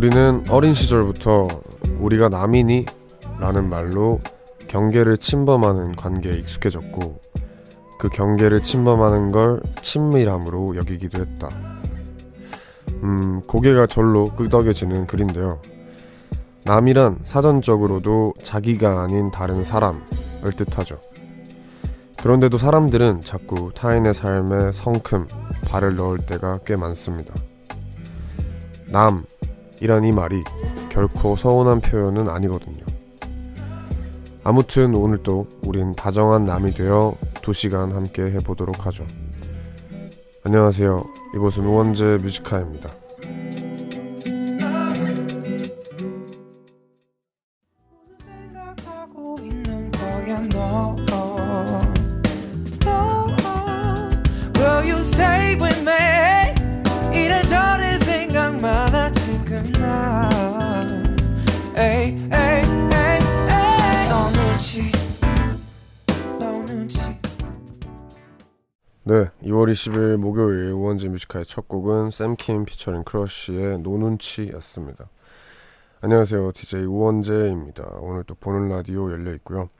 우리는 어린 시절부터 우리가 남이니? 라는 말로 경계를 침범하는 관계에 익숙해졌고 그 경계를 침범하는 걸 친밀함으로 여기기도 했다. 음, 고개가 절로 끄덕여지는 글인데요. 남이란 사전적으로도 자기가 아닌 다른 사람을 뜻하죠. 그런데도 사람들은 자꾸 타인의 삶에 성큼 발을 넣을 때가 꽤 많습니다. 남 이란 이 말이 결코 서운한 표현은 아니거든요. 아무튼 오늘도 우린 다정한 남이 되어 2시간 함께 해보도록 하죠. 안녕하세요. 이곳은 우원재 뮤지카입니다. 네, 2월 20일 목요일 우원재 Music High의 첫 곡은 샘킴 피처링 크러쉬의 NO눈치였습니다. 안녕하세요, DJ 우원재입니다. 오늘 또 보는 라디오 열려 있고요.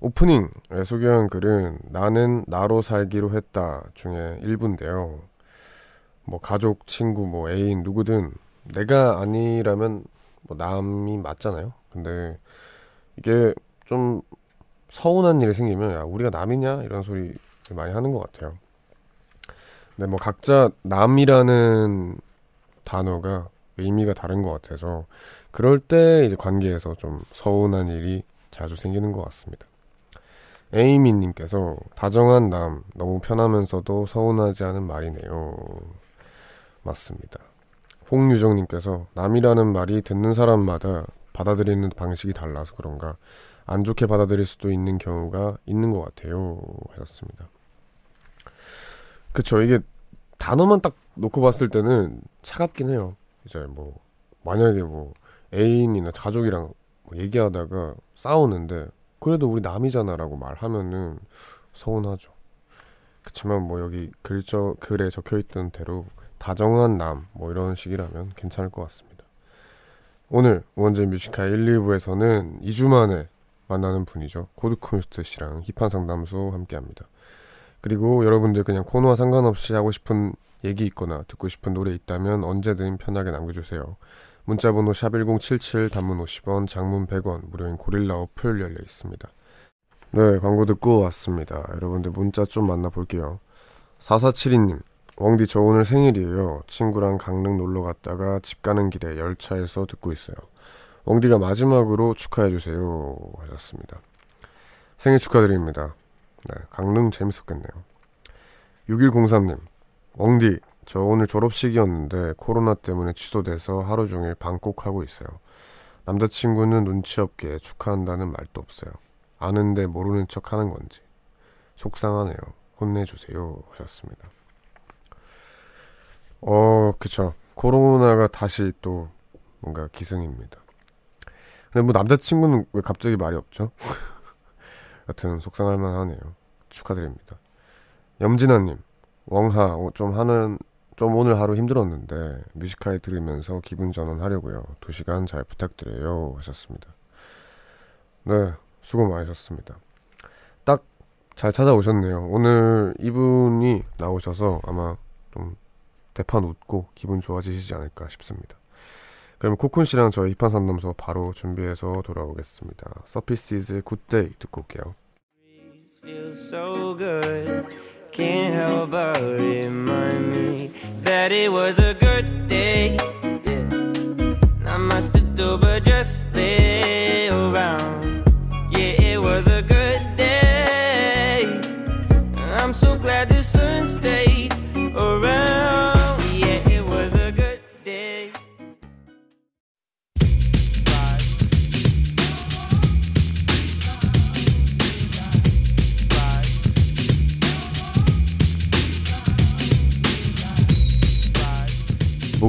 오프닝에 소개한 글은 나는 나로 살기로 했다 중에 일부인데요. 뭐 가족, 친구, 뭐 애인 누구든 내가 아니라면 뭐 남이 맞잖아요. 근데 이게 좀 서운한 일이 생기면 야 우리가 남이냐 이런 소리 많이 하는 것 같아요. 근데 뭐 각자 남이라는 단어가 의미가 다른 것 같아서 그럴 때 이제 관계에서 좀 서운한 일이 자주 생기는 것 같습니다. 에이미님께서 다정한 남 너무 편하면서도 서운하지 않은 말이네요. 맞습니다. 홍유정님께서 남이라는 말이 듣는 사람마다 받아들이는 방식이 달라서 그런가 안 좋게 받아들일 수도 있는 경우가 있는 것 같아요. 하셨습니다. 그쵸. 이게 단어만 딱 놓고 봤을 때는 차갑긴 해요. 이제 뭐, 만약에 뭐, 애인이나 가족이랑 뭐 얘기하다가 싸우는데, 그래도 우리 남이잖아라고 말하면은 서운하죠. 그치만 뭐 여기 글저, 글에 적혀 있던 대로 다정한 남, 뭐 이런 식이라면 괜찮을 것 같습니다. 오늘 원재 Music High 1, 2부에서는 2주 만에 만나는 분이죠. 코드쿤스트 씨랑 힙한 상담소 함께 합니다. 그리고 여러분들 그냥 코너와 상관없이 하고 싶은 얘기 있거나 듣고 싶은 노래 있다면 언제든 편하게 남겨주세요. 문자번호 샵1077 단문 50원 장문 100원 무료인 고릴라 어플 열려 있습니다. 네 광고 듣고 왔습니다. 여러분들 문자 좀 만나볼게요. 4472님 왕디 저 오늘 생일이에요. 친구랑 강릉 놀러 갔다가 집 가는 길에 열차에서 듣고 있어요. 왕디가 마지막으로 축하해주세요 하셨습니다. 생일 축하드립니다. 네, 강릉 재밌었겠네요. 6103님, 엉디, 저 오늘 졸업식이었는데 코로나 때문에 취소돼서 하루 종일 방콕하고 있어요. 남자친구는 눈치 없게 축하한다는 말도 없어요. 아는데 모르는 척 하는 건지. 속상하네요. 혼내주세요. 하셨습니다. 어, 그쵸. 코로나가 다시 또 뭔가 기승입니다. 근데 뭐 남자친구는 왜 갑자기 말이 없죠? 여튼 속상할 만하네요. 축하드립니다. 염진아님, 왕하 좀 하는 좀 오늘 하루 힘들었는데 뮤지카에 들으면서 기분 전환하려고요. 2시간 잘 부탁드려요 하셨습니다. 네, 수고 많으셨습니다. 딱 잘 찾아오셨네요. 오늘 이분이 나오셔서 아마 좀 대판 웃고 기분 좋아지시지 않을까 싶습니다. 그럼 코쿤 씨랑 저희 힙한 상담소 바로 준비해서 돌아오겠습니다. Surfaces의 Good Day 듣고 올게요. So good. Can't help but remind me that it was a good day.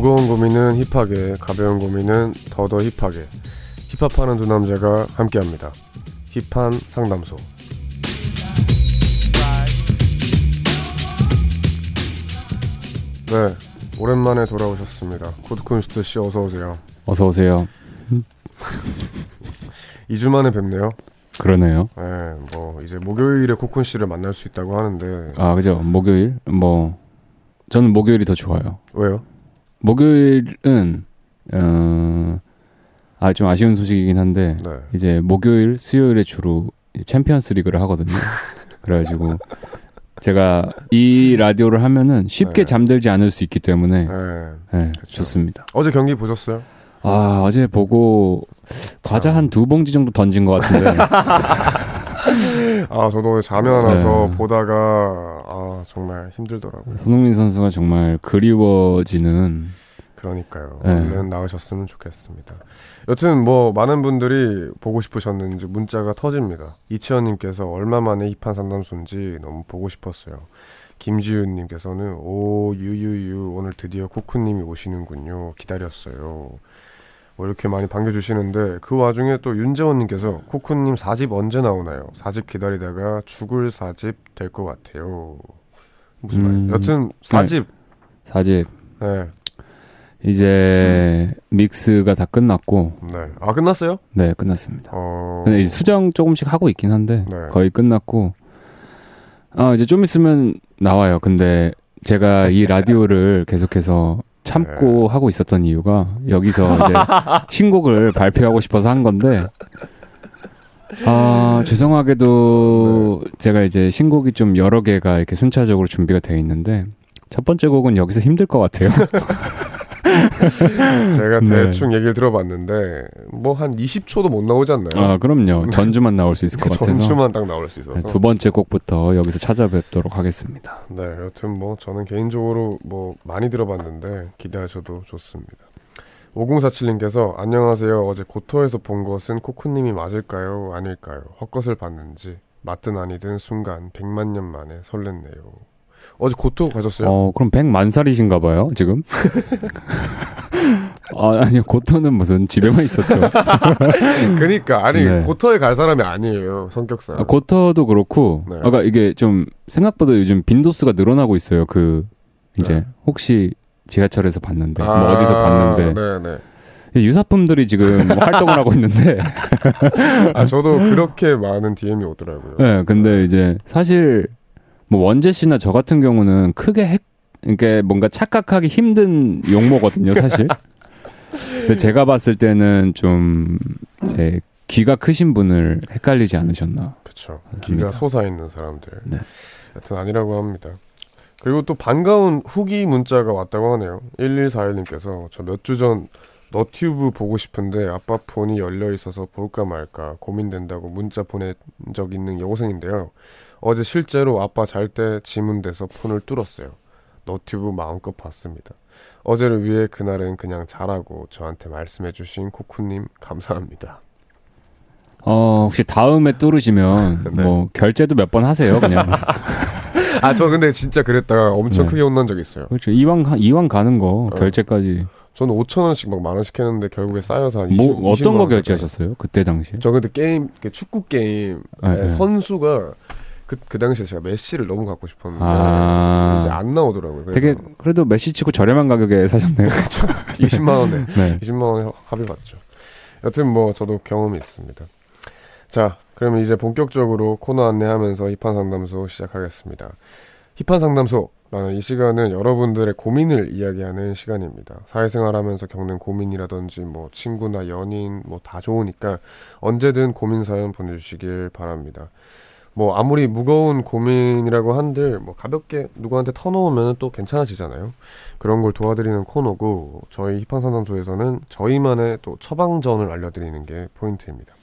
무거운 고민은 힙하게, 가벼운 고민은 더더 힙하게. 힙합하는 두 남자가 함께합니다. 힙한 상담소. 네, 오랜만에 돌아오셨습니다. 코드쿤스트 씨 어서 오세요. 어서 오세요. 2주 만에 뵙네요. 그러네요. 네, 뭐 이제 목요일에 코쿤 씨를 만날 수 있다고 하는데 아, 그죠. 목요일? 뭐 저는 목요일이 더 좋아요. 왜요? 목요일은 어, 아, 좀 아쉬운 소식이긴 한데 네. 이제 목요일, 수요일에 주로 챔피언스 리그를 하거든요. 그래가지고 제가 이 라디오를 하면은 쉽게 네. 잠들지 않을 수 있기 때문에 네. 네, 그쵸. 좋습니다. 어제 경기 보셨어요? 아, 어제 보고 과자 한 두 봉지 정도 던진 것 같은데 아 저도 오늘 잠이 안 와서 네. 보다가 아 정말 힘들더라고요. 손흥민 선수가 정말 그리워지는 그러니까요. 네. 얼른 나으셨으면 좋겠습니다. 여튼 뭐 많은 분들이 보고 싶으셨는지 문자가 터집니다. 이치현님께서 얼마 만에 힙한 상담소인지 너무 보고 싶었어요. 김지윤님께서는 오 유유유 오늘 드디어 코쿠님이 오시는군요. 기다렸어요. 뭐 이렇게 많이 반겨주시는데 그 와중에 또 윤재원님께서 코쿠님 4집 언제 나오나요? 4집 기다리다가 죽을 4집 될 것 같아요. 무슨 음, 말이에요? 여튼 4집 사집 네. 이제 믹스가 다 끝났고 네. 아 끝났어요? 네 끝났습니다. 어. 근데 수정 조금씩 하고 있긴 한데 네. 거의 끝났고 아 이제 좀 있으면 나와요. 근데 제가 이 라디오를 계속해서 참고 하고 있었던 이유가 여기서 이제 신곡을 발표하고 싶어서 한 건데 아 죄송하게도 제가 이제 신곡이 좀 여러 개가 이렇게 순차적으로 준비가 되어 있는데 첫 번째 곡은 여기서 힘들 것 같아요. 제가 네. 대충 얘기를 들어봤는데 뭐 한 20초도 못 나오지 않나요? 아 그럼요. 전주만 나올 수 있을 것그 같아서 전주만 딱 나올 수 있어서. 두 번째 곡부터 여기서 찾아뵙도록 하겠습니다. 네, 여튼 뭐 저는 개인적으로 뭐 많이 들어봤는데 기대하셔도 좋습니다. 5047님께서 안녕하세요. 어제 고토에서 본 것은 코쿠님이 맞을까요? 아닐까요? 헛것을 봤는지 맞든 아니든 순간 100만 년 만에 설렜네요. 어제 고토 가셨어요? 어, 그럼 100만 살이신가 봐요, 지금? 아, 아니요, 고토는 무슨 집에만 있었죠. 그니까 아니 네. 고토에 갈 사람이 아니에요 성격상. 아, 고토도 그렇고, 네. 아까 이게 좀 생각보다 요즘 빈도수가 늘어나고 있어요. 그, 이제, 네. 혹시 지하철에서 봤는데, 뭐 아, 어디서 봤는데. 유사품들이 지금 활동을 하고 있는데, 아 저도 그렇게 많은 DM이 오더라고요. 네, 근데 이제 사실, 뭐 원재 씨나 저 같은 경우는 크게 핵, 이게 뭔가 착각하기 힘든 용모거든요, 사실. 근데 제가 봤을 때는 좀, 제 귀가 크신 분을 헷갈리지 않으셨나. 그렇죠. 기가 솟아 있는 사람들. 네. 여튼 아니라고 합니다. 그리고 또 반가운 후기 문자가 왔다고 하네요. 1141님께서 저 몇 주 전 너튜브 보고 싶은데 아빠 폰이 열려 있어서 볼까 말까 고민된다고 문자 보낸 적 있는 여고생인데요. 어제 실제로 아빠 잘 때 지문돼서 폰을 뚫었어요. 너튜브 마음껏 봤습니다. 어제를 위해 그날은 그냥 자라고 저한테 말씀해주신 코쿠님 감사합니다. 어, 혹시 다음에 뚫으시면, 네. 뭐, 결제도 몇 번 하세요, 그냥. 아 저 근데 진짜 그랬다가 엄청 네. 크게 혼난 적 있어요. 그렇죠. 이왕, 가- 이왕 가는 거, 어. 결제까지. 저는 5천 원씩 막 만 원씩 했는데 결국에 쌓여서 한 20, 뭐, 20만 어떤 거원 결제하셨어요? 그때 당시에? 저 근데 게임 그 축구 게임 네, 네. 선수가 그, 그 당시에 제가 메시를 너무 갖고 싶었는데 아. 이제 안 나오더라고요. 되게, 그래도 메시 치고 저렴한 가격에 사셨네요. 20만 원에 네. 20만 원에 합의 봤죠. 여튼 뭐 저도 경험이 있습니다. 자, 그러면 이제 본격적으로 코너 안내하면서 힙한 상담소 시작하겠습니다. 힙한 상담소라는 이 시간은 여러분들의 고민을 이야기하는 시간입니다. 사회생활 하면서 겪는 고민이라든지 뭐 친구나 연인 뭐 다 좋으니까 언제든 고민 사연 보내주시길 바랍니다. 뭐 아무리 무거운 고민이라고 한들 뭐 가볍게 누구한테 터놓으면 또 괜찮아지잖아요. 그런 걸 도와드리는 코너고 저희 힙한 상담소에서는 저희만의 또 처방전을 알려드리는 게 포인트입니다.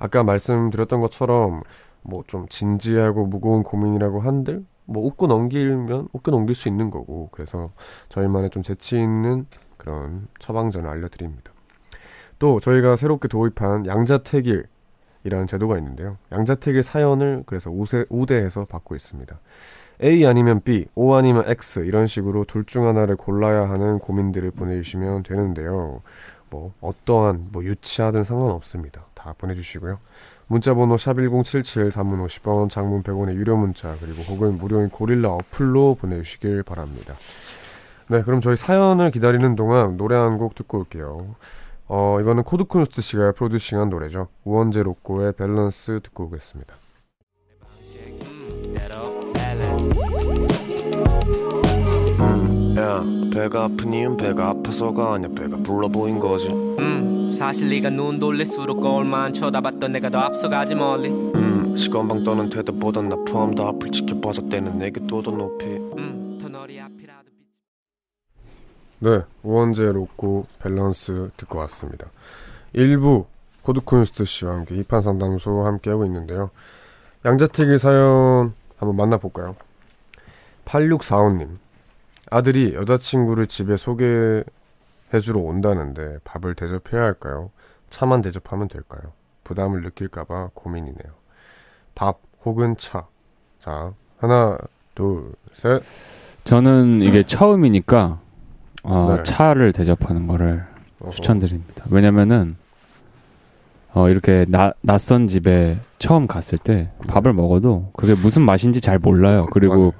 아까 말씀드렸던 것처럼 뭐 좀 진지하고 무거운 고민이라고 한들 뭐 웃고 넘기면 웃고 넘길 수 있는 거고 그래서 저희만의 좀 재치 있는 그런 처방전을 알려드립니다. 또 저희가 새롭게 도입한 양자택일 이라는 제도가 있는데요. 양자택일 사연을 그래서 우세, 우대해서 받고 있습니다. A 아니면 B, O 아니면 X 이런 식으로 둘 중 하나를 골라야 하는 고민들을 보내주시면 되는데요. 뭐 어떠한 뭐 유치하든 상관없습니다. 다 보내주시고요. 문자번호 샵1077 단문 50원, 장문 100원의 유료 문자 그리고 혹은 무료인 고릴라 어플로 보내주시길 바랍니다. 네, 그럼 저희 사연을 기다리는 동안 노래 한 곡 듣고 올게요. 어, 이거는 코드쿤스트 씨가 프로듀싱한 노래죠. 우원재 로꼬의 밸런스 듣고 오겠습니다. 야 배가 아픈 이유는 배가 아파서가 아니야 배가 불러 보인 거지 음, 사실 네가 눈 돌릴수록 거울만 쳐다봤던 내가 더 앞서가지 멀리 음 시건방 떠는 태도보단 나 포함 더 앞을 지켜봐서 때는 내게 둬더 높이 네, 우원재 로꼬 밸런스 듣고 왔습니다. 1부 코드쿤스트 씨와 함께 힙한 상담소 함께하고 있는데요. 양자택일 사연 한번 만나볼까요? 8645님 아들이 여자친구를 집에 소개해주러 온다는데 밥을 대접해야 할까요? 차만 대접하면 될까요? 부담을 느낄까봐 고민이네요. 밥 혹은 차. 자, 하나, 둘, 셋. 저는 이게 처음이니까 어, 네. 차를 대접하는 거를 어허. 추천드립니다. 왜냐면은 어, 이렇게 나, 낯선 집에 처음 갔을 때 밥을 먹어도 그게 무슨 맛인지 잘 몰라요. 그리고 맞아요.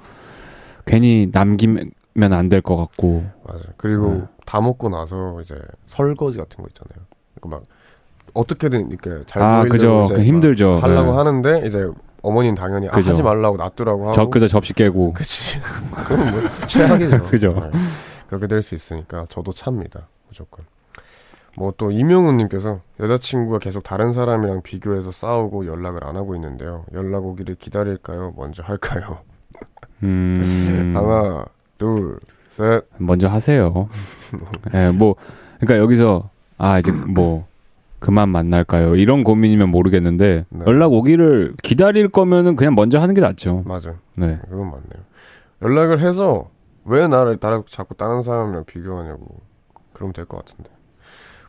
괜히 남기면 안 될 것 같고 맞아요. 그리고 네. 다 먹고 나서 이제 설거지 같은 거 있잖아요. 그러니까 막 어떻게든 이렇게 잘 아 그죠 그막 힘들죠. 하려고 네. 하는데 이제 어머니는 당연히 아. 하지 말라고 놔두라고 하고 저 그저 접시 깨고 그치 그건 뭐 최악이죠. 그죠. 네. 그렇게 될 수 있으니까 저도 찹니다 무조건. 뭐 또 이명훈님께서 여자친구가 계속 다른 사람이랑 비교해서 싸우고 연락을 안 하고 있는데요. 연락 오기를 기다릴까요? 먼저 할까요? 음, 하나, 둘, 셋. 먼저 하세요. 예, 뭐 그러니까 여기서 아 이제 뭐 그만 만날까요? 이런 고민이면 모르겠는데 네. 연락 오기를 기다릴 거면은 그냥 먼저 하는 게 낫죠. 맞아. 네. 그건 맞네요. 연락을 해서 왜 나를 나를 자꾸 다른 사람이랑 비교하냐고 그러면 될것 같은데.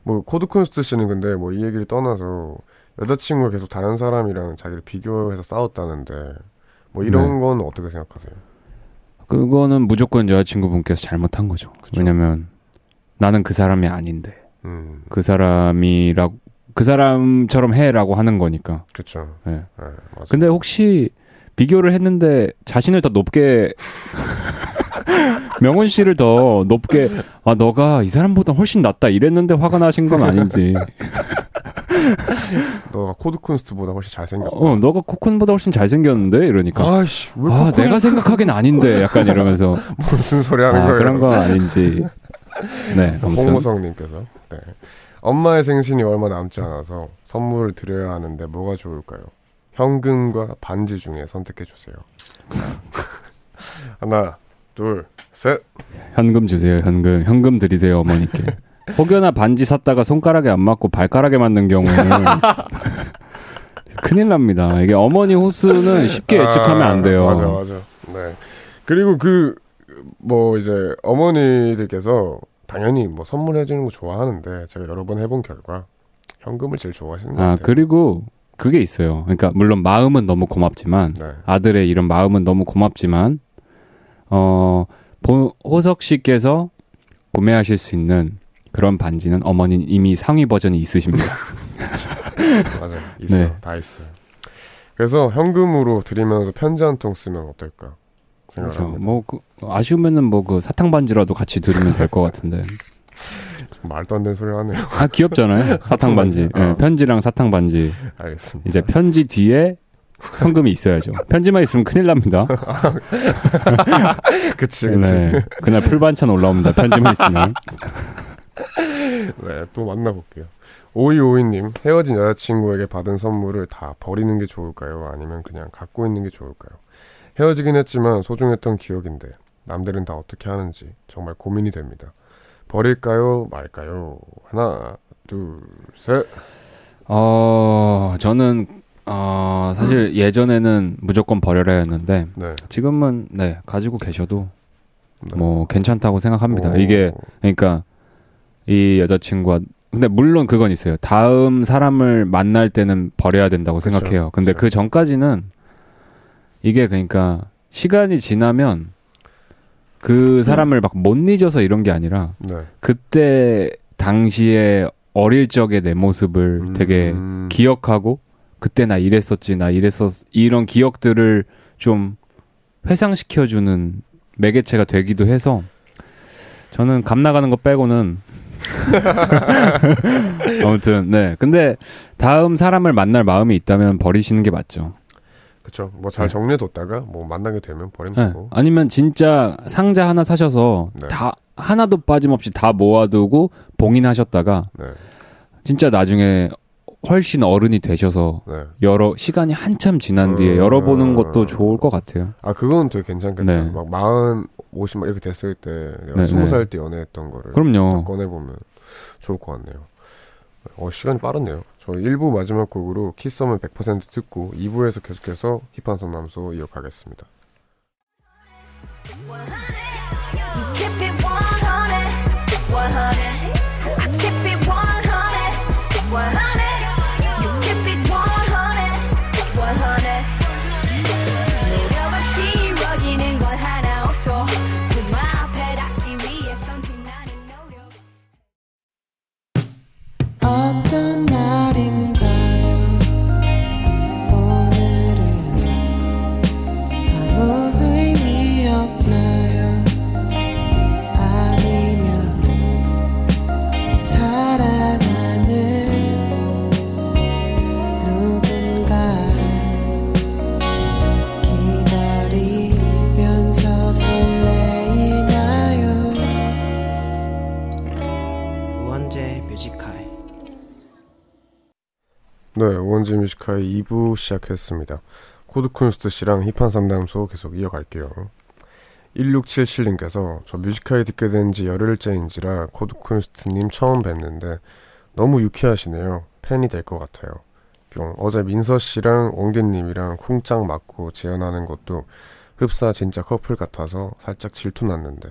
뭐 코드쿤스트 씨는 근데 뭐 이 얘기를 떠나서 여자친구가 계속 다른 사람이랑 자기를 비교해서 싸웠다는데 뭐 이런 네. 건 어떻게 생각하세요? 그거는 무조건 여자친구분께서 잘못한 거죠. 그죠. 왜냐면 나는 그 사람이 아닌데 음, 그 사람이라 그 사람처럼 해라고 하는 거니까. 그렇죠. 네. 네. 근데 혹시 비교를 했는데 자신을 더 높게 명훈 씨를 더 높게 아 너가 이 사람보다 훨씬 낫다 이랬는데 화가 나신 건 아닌지 너가 코드콘스트보다 훨씬 잘생겼다. 어 너가 코쿤보다 훨씬 잘생겼는데 이러니까 아이씨 왜 아 코콘 내가 생각하긴 아닌데 약간 이러면서 무슨 소리 하는 아 거예요? 그런 건 아닌지 네 홍호성님께서 네. 엄마의 생신이 얼마 남지 않아서 선물을 드려야 하는데 뭐가 좋을까요? 현금과 반지 중에 선택해 주세요. 하나, 둘, 셋. 현금 주세요 현금 현금 드리세요 어머니께 혹여나 반지 샀다가 손가락에 안 맞고 발가락에 맞는 경우에는 큰일 납니다 이게 어머니 호수는 쉽게 예측하면 안 돼요 아, 맞아, 맞아. 네. 그리고 그 뭐 이제 어머니들께서 당연히 뭐 선물해 주는 거 좋아하는데 제가 여러 번 해본 결과 현금을 제일 좋아하시는 것 아 같아요. 그리고 그게 있어요. 그러니까 물론 마음은 너무 고맙지만 네. 아들의 이런 마음은 너무 고맙지만 어 보- 호석 씨께서 구매하실 수 있는 그런 반지는 어머니는 이미 상위 버전이 있으십니다. 맞아. 있어. 네. 다 있어. 그래서 현금으로 드리면서 편지 한 통 쓰면 어떨까? 생각을 그래서 합니다. 뭐 그, 아쉬우면은 뭐 그 사탕 반지라도 같이 들으면 될 것 같은데. 말도 안 되는 소리를 하네요. 아 귀엽잖아요. 사탕 반지. 예, 어. 편지랑 사탕 반지. 알겠습니다. 이제 편지 뒤에 현금이 있어야죠. 편지만 있으면 큰일 납니다. 그치, 그치. 네. 그날 풀반찬 올라옵니다. 편지만 있으면. 네, 또 만나볼게요. 5252님, 헤어진 여자친구에게 받은 선물을 다 버리는 게 좋을까요? 아니면 그냥 갖고 있는 게 좋을까요? 헤어지긴 했지만 소중했던 기억인데, 남들은 다 어떻게 하는지 정말 고민이 됩니다. 버릴까요? 말까요? 하나, 둘, 셋. 어, 저는, 어, 사실 예전에는 무조건 버려라 했는데, 네. 지금은, 네, 가지고 계셔도, 네. 뭐, 괜찮다고 생각합니다. 오, 이게, 그러니까, 이 여자친구가, 근데 물론 그건 있어요. 다음 사람을 만날 때는 버려야 된다고 그쵸, 생각해요. 근데 그쵸. 그 전까지는, 이게 그러니까, 시간이 지나면, 그 사람을 막 못 잊어서 이런 게 아니라, 네. 그때 당시에 어릴 적의 내 모습을 되게 음, 기억하고 그때 나 이랬었지 나 이랬었 이런 기억들을 좀 회상시켜주는 매개체가 되기도 해서 저는 감 나가는 거 빼고는 아무튼 네. 근데 다음 사람을 만날 마음이 있다면 버리시는 게 맞죠. 그쵸. 뭐잘 네. 정리해뒀다가 뭐 만나게 되면 버리면 네. 되고. 아니면 진짜 상자 하나 사셔서 네. 다 하나도 빠짐없이 다 모아두고 봉인하셨다가 네. 진짜 나중에 훨씬 어른이 되셔서 네. 여러 시간이 한참 지난 뒤에 음. 열어보는 것도 좋을 것 같아요. 아 그건 되게 괜찮겠다. 네. 막 마흔 오십 막 이렇게 됐을 때 내가 네, 스무 네. 살때 연애했던 거를 딱 그럼요. 꺼내 보면 좋을 것 같네요. 어 시간이 빠르네요. 저 1부 마지막 곡으로 키썸을 100% 듣고 2부에서 계속해서 힙한 상담소 이어가겠습니다. 네, 원재 Music High 2부 시작했습니다. 코드쿤스트 씨랑 힙한 상담소 계속 이어갈게요. 1677님께서 저 Music High 듣게 된 지 열흘째인지라 코드쿤스트님 처음 뵀는데 너무 유쾌하시네요. 팬이 될 것 같아요. 뿅. 어제 민서 씨랑 옹디님이랑 쿵짝 맞고 재연하는 것도 흡사 진짜 커플 같아서 살짝 질투 났는데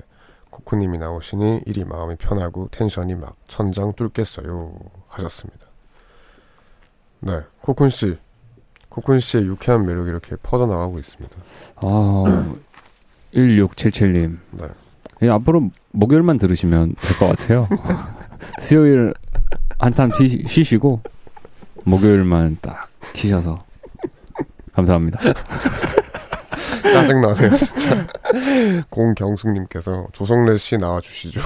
코쿤님이 나오시니 이리 마음이 편하고 텐션이 막 천장 뚫겠어요 하셨습니다. 네, 코쿤 씨, 코쿤 씨의 유쾌한 매력이 이렇게 퍼져 나가고 있습니다. 아, 1677님. 네, 예, 앞으로 목요일만 들으시면 될 것 같아요. 수요일 한참 쉬- 쉬시고 목요일만 딱 키셔서 감사합니다. 짜증 나네요 진짜. 공경숙님께서 조성래 씨 나와주시죠.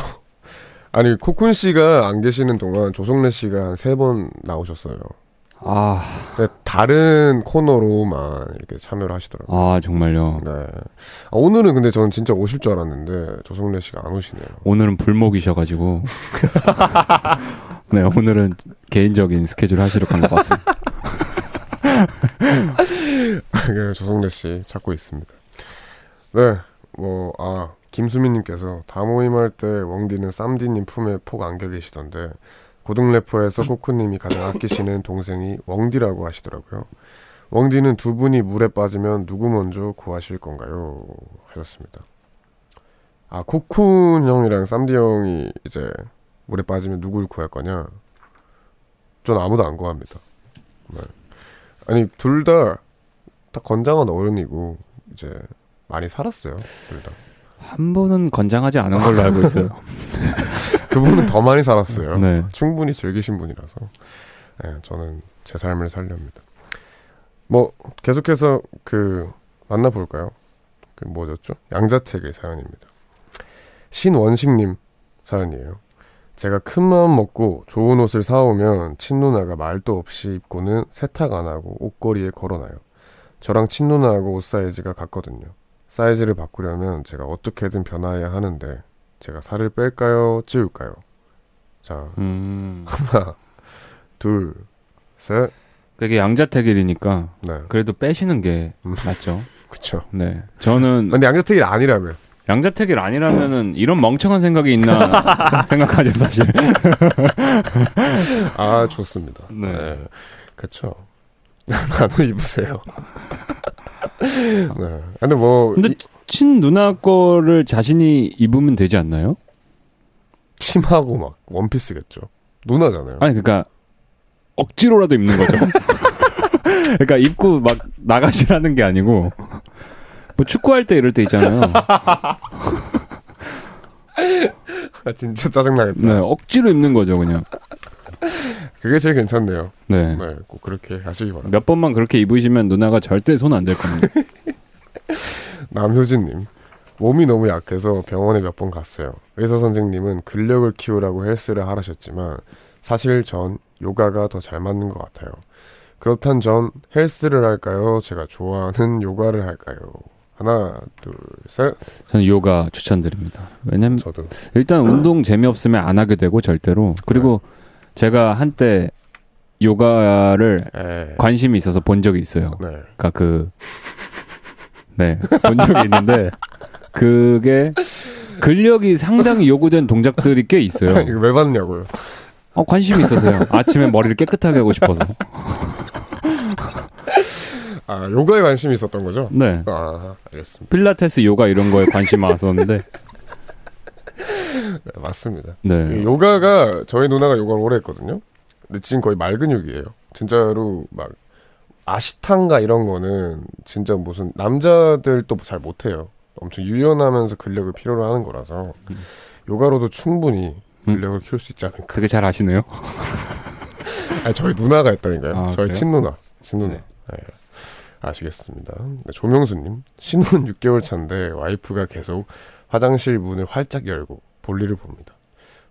아니 코쿤 씨가 안 계시는 동안 조성래 씨가 한 세 번 나오셨어요. 아, 근데 다른 코너로만 이렇게 참여를 하시더라고요. 아 정말요. 네. 아, 오늘은 근데 저는 진짜 오실 줄 알았는데 조성래 씨가 안 오시네요. 오늘은 불목이셔가지고 네 오늘은 개인적인 스케줄 하시러 간 것 같습니다. 그래, 조성래 씨 찾고 있습니다. 네, 뭐, 아, 김수민님께서 다 모임할 때 웡디는 쌈디님 품에 폭 안겨 계시던데, 고등 래퍼에서 코코님이 가장 아끼시는 동생이 웡디라고 하시더라고요. 웡디는 두 분이 물에 빠지면 누구 먼저 구하실 건가요? 하셨습니다. 아, 코쿤 형이랑 쌈디 형이 이제 물에 빠지면 누굴 구할 거냐? 전 아무도 안 구합니다. 네. 아니, 둘 다 다 건장한 어른이고 이제 많이 살았어요. 둘 다. 한 분은 건장하지 않은 걸로 알고 있어요. 그분은 더 많이 살았어요. 네. 충분히 즐기신 분이라서. 네, 저는 제 삶을 살렵니다. 뭐 계속해서 그 만나볼까요? 그 뭐였죠? 양자택의 사연입니다. 신원식님 사연이에요. 제가 큰 마음 먹고 좋은 옷을 사오면 친누나가 말도 없이 입고는 세탁 안 하고 옷걸이에 걸어놔요. 저랑 친누나하고 옷 사이즈가 같거든요. 사이즈를 바꾸려면 제가 어떻게든 변화해야 하는데 제가 살을 뺄까요? 찌울까요? 자, 음, 하나, 둘, 셋, 그게 양자택일이니까 네, 그래도 빼시는 게 음. 낫죠. 그쵸. 네, 저는 근데 양자택일 아니라면 양자택일 아니라면은 이런 멍청한 생각이 있나 생각하죠 사실. 아 좋습니다. 네. 네, 그쵸. 나도 입으세요. 네, 근데 뭐 근데 이- 친 누나 거를 자신이 입으면 되지 않나요? 침하고 막 원피스겠죠. 누나잖아요. 아니 그러니까 억지로라도 입는 거죠. 그러니까 입고 막 나가시라는 게 아니고 뭐 축구할 때 이럴 때 있잖아요. 아, 진짜 짜증나겠다. 네, 억지로 입는 거죠 그냥. 그게 제일 괜찮네요. 네. 네, 꼭 그렇게 하시기 바랍니다. 몇 번만 그렇게 입으시면 누나가 절대 손 안 댈 겁니다. 남효진님. 몸이 너무 약해서 병원에 몇 번 갔어요. 의사 선생님은 근력을 키우라고 헬스를 하라셨지만 사실 전 요가가 더 잘 맞는 것 같아요. 그렇단 전 헬스를 할까요? 제가 좋아하는 요가를 할까요? 하나, 둘, 셋. 저는 요가 추천드립니다. 왜냐면 저도. 일단 운동 재미없으면 안 하게 되고 절대로 그리고 제가 한때 요가를 에. 관심이 있어서 본 적이 있어요. 네. 그러니까 그 네, 본 적이 있는데 그게 근력이 상당히 요구된 동작들이 꽤 있어요. 이거 왜 봤냐고요? 어, 관심이 있어서요. 아침에 머리를 깨끗하게 하고 싶어서. 아, 요가에 관심이 있었던 거죠? 네. 아, 알겠습니다. 필라테스, 요가 이런 거에 관심 많았었는데. 네, 맞습니다. 네. 이 요가가 저희 누나가 요가를 오래 했거든요. 근데 지금 거의 말 근육이에요. 진짜로 막 아시탄가 이런 거는 진짜 무슨 남자들도 잘 못해요. 엄청 유연하면서 근력을 필요로 하는 거라서 요가로도 충분히 근력을 키울 수 있지 않을까. 되게 잘 아시네요. 아니, 저희 누나가 했다니까요. 아, 저희 그래요? 친누나. 친누나. 네. 네. 아시겠습니다. 네, 조명수님. 신혼 6개월 차인데 와이프가 계속 화장실 문을 활짝 열고 볼일을 봅니다.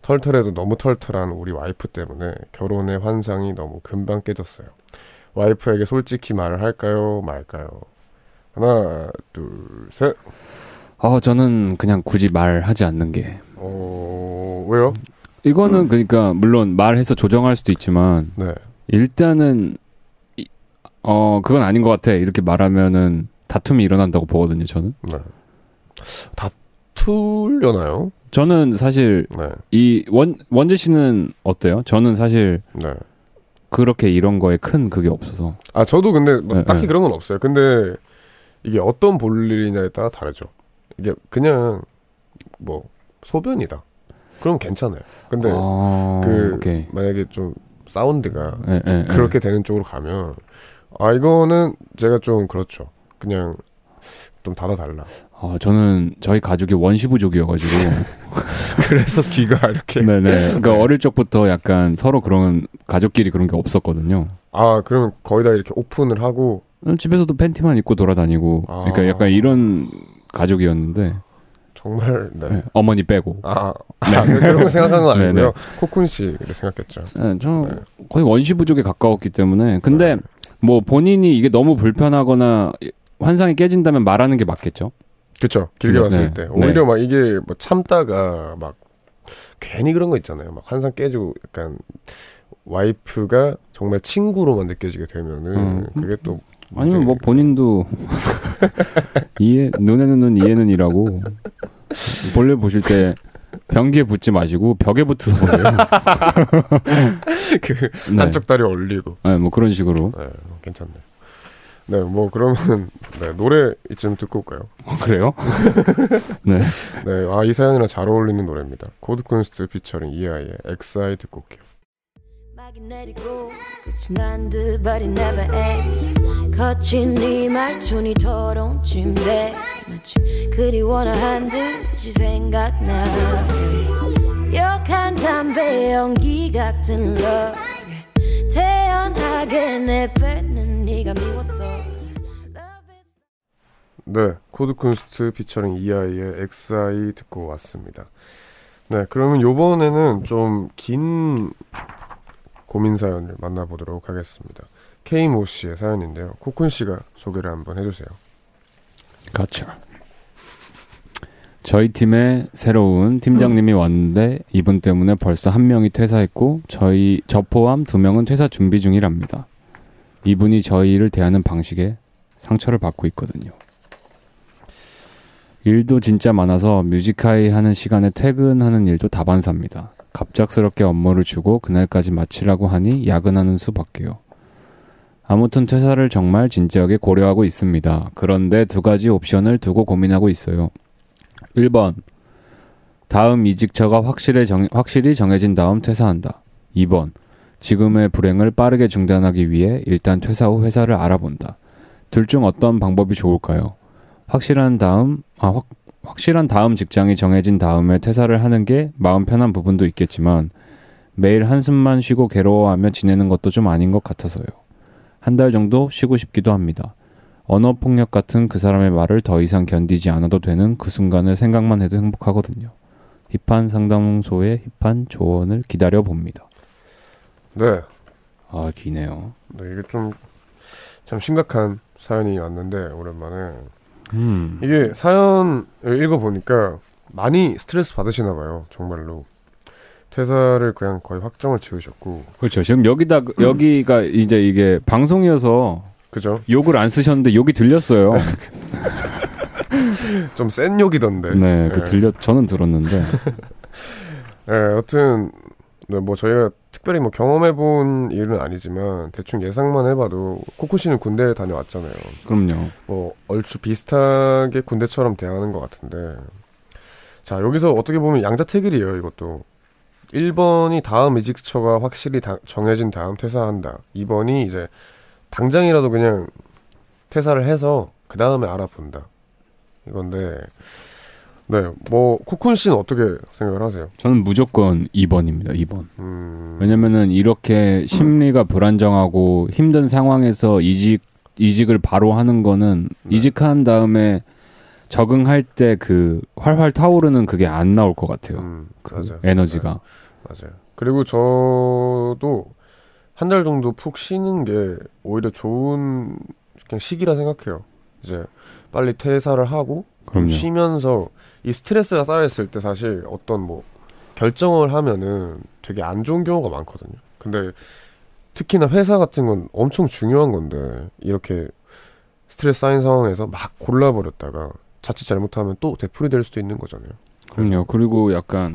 털털해도 너무 털털한 우리 와이프 때문에 결혼의 환상이 너무 금방 깨졌어요. 와이프에게 솔직히 말을 할까요? 말까요? 하나, 둘, 셋. 어, 저는 그냥 굳이 말하지 않는 게. 어, 왜요? 이거는 그러니까 물론 말해서 조정할 수도 있지만 네. 일단은 이- 어 그건 아닌 것 같아 이렇게 말하면은 다툼이 일어난다고 보거든요 저는 네. 다투려나요? 저는 사실 네. 이 원 원재 씨는 어때요? 저는 사실 네. 그렇게 이런 거에 큰 그게 없어서 아 저도 근데 뭐 네, 딱히 네. 그런 건 없어요. 근데 이게 어떤 볼일이냐에 따라 다르죠. 이게 그냥 뭐 소변이다. 그럼 괜찮아요. 근데 아, 그 오케이 만약에 좀 사운드가 예. 그렇게 되는 쪽으로 가면 아 이거는 제가 좀 그렇죠. 그냥 좀 닫아 달라. 아, 저는 저희 가족이 원시부족이어가지고 그래서 귀가 이렇게 네네 그러니까 네. 어릴 적부터 약간 서로 그런 가족끼리 그런 게 없었거든요. 아 그러면 거의 다 이렇게 오픈을 하고 집에서도 팬티만 입고 돌아다니고 아. 그러니까 약간 이런 가족이었는데 정말 네. 네, 어머니 빼고 아, 아 그런 거 생각한 건 네, 아니고요. 네. 코쿤 씨를 생각했죠. 네, 저 네. 거의 원시 부족에 가까웠기 때문에 근데 뭐 본인이 이게 너무 불편하거나 환상이 깨진다면 말하는 게 맞겠죠. 그쵸. 길게 네, 봤을 네. 때. 네. 오히려 막 이게 뭐 참다가 막 괜히 그런 거 있잖아요. 막 환상 깨지고 약간 와이프가 정말 친구로만 느껴지게 되면은 음. 그게 또 아니면 뭐 본인도 이해 눈에는 눈 이해는 이라고 볼일 보실 때 변기에 붙지 마시고 벽에 붙어서 보세요. 그 네. 한쪽 다리 올리고 네, 뭐 그런 식으로 네, 괜찮네. 네, 뭐 그러면 네, 노래 이쯤 듣고 올까요? 그래요? 네. 네, 아 이 사연이랑 잘 어울리는 노래입니다. 코드콘스트 피처링 이하이의 엑사이 듣고 올게요. 막이 내리고 끝이 난 듯 but it never ends 거친 네 말투니 더러운 침대 마치 그리워나 한 듯이 생각나 역한 담배 연기 같은 love 태연하 네, 코드쿤스트 피처링 이하이의 엑사이 듣고 왔습니다. 네, 그러면 요번에는 좀 긴 고민 사연을 만나보도록 하겠습니다. 케이모 씨의 사연인데요. 코쿤 씨가 소개를 한번 해주세요. 그렇죠. 저희 팀에 새로운 팀장님이 왔는데 이분 때문에 벌써 한 명이 퇴사했고 저희 저 포함 두 명은 퇴사 준비 중이랍니다. 이분이 저희를 대하는 방식에 상처를 받고 있거든요. 일도 진짜 많아서 뮤직하이 하는 시간에 퇴근하는 일도 다반사입니다. 갑작스럽게 업무를 주고 그날까지 마치라고 하니 야근하는 수밖에요. 아무튼 퇴사를 정말 진지하게 고려하고 있습니다. 그런데 두 가지 옵션을 두고 고민하고 있어요. 1번. 다음 이직처가 확실히, 정, 확실히 정해진 다음 퇴사한다. 2번. 지금의 불행을 빠르게 중단하기 위해 일단 퇴사 후 회사를 알아본다. 둘 중 어떤 방법이 좋을까요? 확실한 다음, 아, 확, 확실한 다음 직장이 정해진 다음에 퇴사를 하는 게 마음 편한 부분도 있겠지만 매일 한숨만 쉬고 괴로워하며 지내는 것도 좀 아닌 것 같아서요. 한 달 정도 쉬고 싶기도 합니다. 언어 폭력 같은 그 사람의 말을 더 이상 견디지 않아도 되는 그 순간을 생각만 해도 행복하거든요. 힙한 상담소의 힙한 조언을 기다려 봅니다. 네. 아 기네요. 네, 이게 좀 참 심각한 사연이 왔는데 오랜만에 음. 이게 사연을 읽어보니까 많이 스트레스 받으시나 봐요. 정말로 퇴사를 그냥 거의 확정을 지으셨고 그렇죠. 지금 여기다 여기가 이제 이게 방송이어서 그죠? 욕을 안 쓰셨는데 욕이 들렸어요. 좀 센 욕이던데. 네, 그 네. 들렸. 저는 들었는데. 네, 여튼 네, 뭐 저희가 특별히 뭐 경험해본 일은 아니지만 대충 예상만 해봐도 코코 씨는 군대 다녀왔잖아요. 그럼요. 뭐 얼추 비슷하게 군대처럼 대하는 것 같은데 자 여기서 어떻게 보면 양자택일이에요 이것도 1번이 다음 이직처가 확실히 다- 정해진 다음 퇴사한다 2번이 이제 당장이라도 그냥 퇴사를 해서 그 다음에 알아본다 이건데 네 뭐 코쿤 씨는 어떻게 생각을 하세요? 저는 무조건 2번입니다. 2번. 음, 왜냐면은 이렇게 심리가 불안정하고 힘든 상황에서 이직 이직을 바로 하는 거는 네. 이직한 다음에 적응할 때 그 활활 타오르는 그게 안 나올 것 같아요. 음, 그 맞아요. 에너지가. 맞아요. 그리고 저도 한 달 정도 푹 쉬는 게 오히려 좋은 그냥 시기라 생각해요. 이제 빨리 퇴사를 하고 좀 그럼요. 쉬면서 이 스트레스가 쌓여있을 때 사실 어떤 뭐 결정을 하면은 되게 안 좋은 경우가 많거든요. 근데 특히나 회사 같은 건 엄청 중요한 건데 이렇게 스트레스 쌓인 상황에서 막 골라버렸다가 자칫 잘못하면 또 되풀이 될 수도 있는 거잖아요. 그럼요. 그리고 약간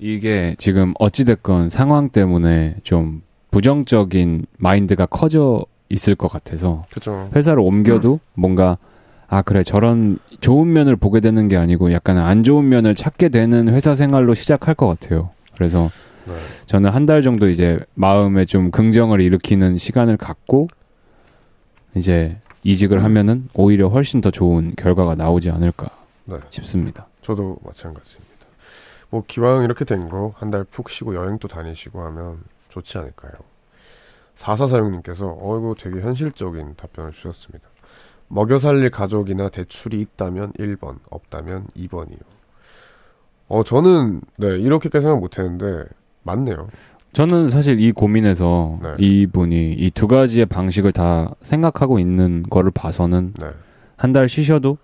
이게 지금 어찌됐건 상황 때문에 좀 부정적인 마인드가 커져 있을 것 같아서 그죠. 회사를 옮겨도 뭔가 아 그래 저런 좋은 면을 보게 되는 게 아니고 약간 안 좋은 면을 찾게 되는 회사 생활로 시작할 것 같아요. 그래서 네. 저는 한 달 정도 이제 마음에 좀 긍정을 일으키는 시간을 갖고 이제 이직을 하면은 오히려 훨씬 더 좋은 결과가 나오지 않을까 네. 싶습니다. 저도 마찬가지입니다. 뭐 기왕 이렇게 된 거 한 달 푹 쉬고 여행도 다니시고 하면 좋지 않을까요? 4446님께서 어이구 되게 현실적인 답변을 주셨습니다. 먹여 살릴 가족이나 대출이 있다면 1번, 없다면 2번이요. 어 저는 네 이렇게까지 생각 못 했는데 맞네요. 저는 사실 이 고민에서 네. 이분이 이 두 가지의 방식을 다 생각하고 있는 거를 봐서는 네, 한달 쉬셔도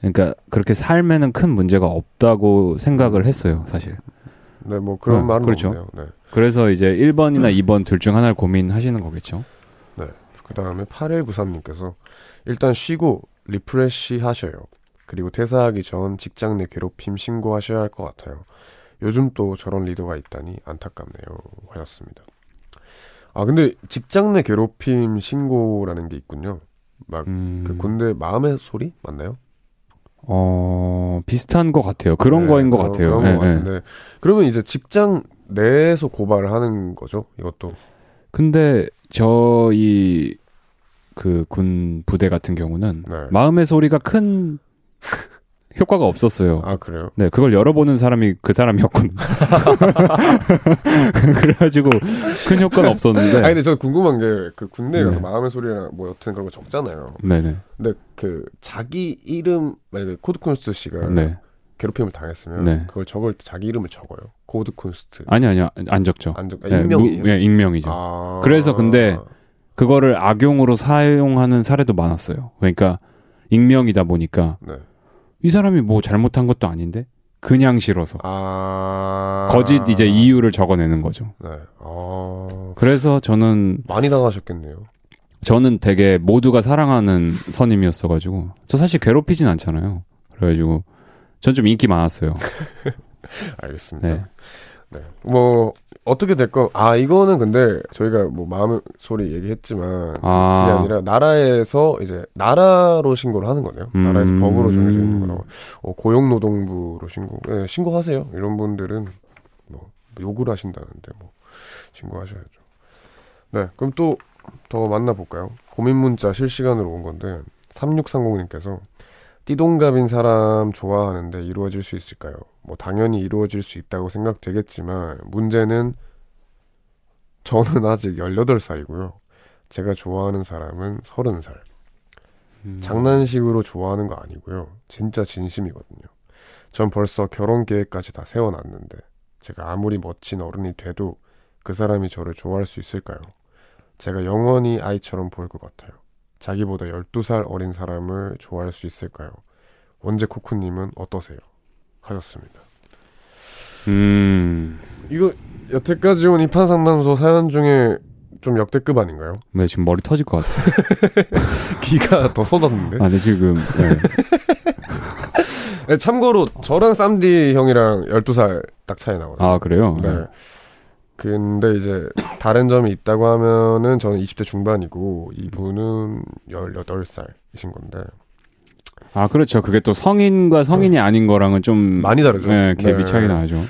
그러니까 그렇게 삶에는 큰 문제가 없다고 생각을 했어요, 사실. 네 뭐 그런 네, 말은 그렇죠. 없네요. 네. 그래서 이제 1번이나 2번 둘 중 하나를 고민하시는 거겠죠. 그 다음에 8193님께서 일단 쉬고 리프레시 하셔요. 그리고 퇴사하기 전 직장 내 괴롭힘 신고하셔야 할 것 같아요. 요즘 또 저런 리더가 있다니 안타깝네요. 하셨습니다. 아 근데 직장 내 괴롭힘 신고라는 게 있군요. 막그 음, 군대 마음의 소리 맞나요? 어, 비슷한 것 같아요. 그런 네, 거인 것 그런- 같아요. 그런 것 예, 예. 같은데 그러면 이제 직장 내에서 고발을 하는 거죠. 이것도 근데 저희 그 군 부대 같은 경우는 네. 마음의 소리가 큰 효과가 없었어요. 아 그래요? 네, 그걸 열어보는 사람이 그 사람이었거든요. 그래가지고 큰 효과는 없었는데. 아니 근데 저 궁금한 게 그 군대에 가서 네. 마음의 소리나 뭐 여튼 그런 거 적잖아요. 네네. 근데 그 자기 이름 만약에 코드쿤스트 씨가 네. 괴롭힘을 당했으면 네. 그걸 적을 때 자기 이름을 적어요. 코드 쿤스트. 아니 아니요 안 적죠. 안 적. 아, 네, 익명이에요. 무- 예, 익명이죠. 아. 그래서 근데 그거를 악용으로 사용하는 사례도 많았어요. 그러니까 익명이다 보니까 네. 이 사람이 뭐 잘못한 것도 아닌데 그냥 싫어서 아. 거짓 이제 이유를 적어내는 거죠. 네. 아. 그래서 저는 많이 당하셨겠네요. 저는 되게 모두가 사랑하는 선임이었어가지고 저 사실 괴롭히진 않잖아요. 그래가지고 전 좀 인기 많았어요. 알겠습니다. 네. 네. 뭐 어떻게 될거 아 이거는 근데 저희가 뭐 마음의 소리 얘기했지만 그게 아, 아니라 나라에서 이제 나라로 신고를 하는 거네요. 음. 나라에서 법으로 정해져 있는 거라고. 어, 고용노동부로 신고. 네, 신고하세요. 이런 분들은 뭐 욕을 하신다는데 뭐 신고하셔야죠. 네, 그럼 또 더 만나볼까요? 고민 문자 실시간으로 온 건데 3630님께서 띠동갑인 사람 좋아하는데 이루어질 수 있을까요? 뭐 당연히 이루어질 수 있다고 생각되겠지만 문제는 저는 아직 18살이고요. 제가 좋아하는 사람은 30살. 음. 장난식으로 좋아하는 거 아니고요. 진짜 진심이거든요. 전 벌써 결혼 계획까지 다 세워놨는데 제가 아무리 멋진 어른이 돼도 그 사람이 저를 좋아할 수 있을까요? 제가 영원히 아이처럼 보일 것 같아요. 자기보다 12살 어린 사람을 좋아할 수 있을까요? 원재 코코님은 어떠세요? 하셨습니다. 음. 이거 여태까지 온 입한 상담소 사연 중에 좀 역대급 아닌가요? 네, 지금 머리 터질 것 같아요. 기가 더 쏟았는데. 아, 네, 지금. 네. 네, 참고로 저랑 쌈디 형이랑 12살 딱 차이 나거든요. 아, 그래요? 네. 근데 이제 다른 점이 있다고 하면은 저는 20대 중반이고 이분은 18살이신 건데 아, 그렇죠. 그게 또 성인과 성인이 아닌 거랑은 좀. 많이 다르죠. 네, 갭이 네. 차이 나죠.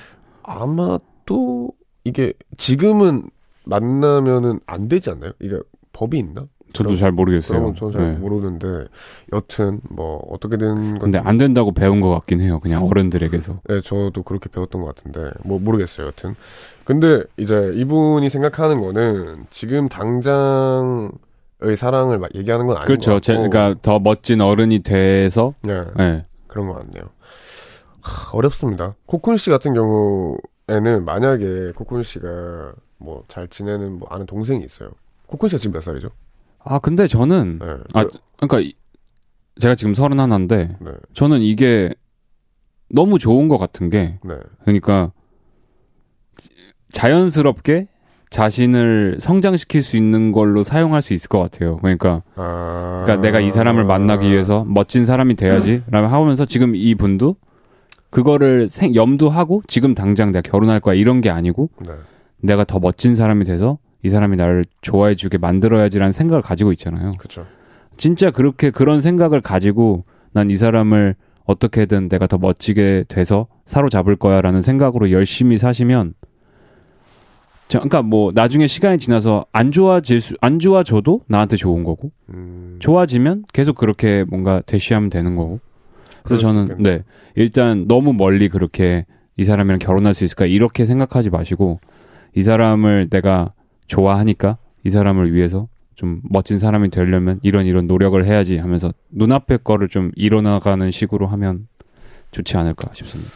아마 또 이게 지금은 만나면은 안 되지 않나요? 이게 법이 있나? 저도 그럼- 잘 모르겠어요. 저는 잘 네. 모르는데 여튼 뭐 어떻게 된 건지 근데 안 된다고 배운 것 같긴 해요. 그냥 어른들에게서. 네, 저도 그렇게 배웠던 것 같은데 뭐 모르겠어요. 여튼 근데 이제 이분이 생각하는 거는 지금 당장 의 사랑을 막 얘기하는 건 아닌 그렇죠. 것 제, 그러니까 더 멋진 어른이 돼서. 네, 네. 그런 것 같네요. 하, 어렵습니다. 코쿤 씨 같은 경우에는 만약에 코쿤 씨가 뭐 잘 지내는 뭐 아는 동생이 있어요. 코쿤 씨가 지금 몇 살이죠? 아, 근데 저는. 네, 아, 그러니까 이- 제가 지금 서른 하나인데 네, 저는 이게 너무 좋은 것 같은 게 네, 그러니까 자연스럽게 자신을 성장시킬 수 있는 걸로 사용할 수 있을 것 같아요. 그러니까 아, 그러니까 내가 이 사람을 만나기 위해서 멋진 사람이 돼야지라고 하면서 지금 이 분도 그거를 생, 염두하고 지금 당장 내가 결혼할 거야 이런 게 아니고 네, 내가 더 멋진 사람이 돼서 이 사람이 나를 좋아해 주게 만들어야지라는 생각을 가지고 있잖아요. 그렇죠. 진짜 그렇게 그런 생각을 가지고 난 이 사람을 어떻게든 내가 더 멋지게 돼서 사로잡을 거야라는 생각으로 열심히 사시면 저, 그러니까 뭐 나중에 시간이 지나서 안 좋아질 수, 안 좋아져도 나한테 좋은 거고 음, 좋아지면 계속 그렇게 뭔가 대시하면 되는 거고 그래서 수 저는. 네 일단 너무 멀리 그렇게 이 사람이랑 결혼할 수 있을까 이렇게 생각하지 마시고 이 사람을 내가 좋아하니까 이 사람을 위해서 좀 멋진 사람이 되려면 이런 이런 노력을 해야지 하면서 눈앞의 거를 좀 이뤄나가는 식으로 하면 좋지 않을까 싶습니다.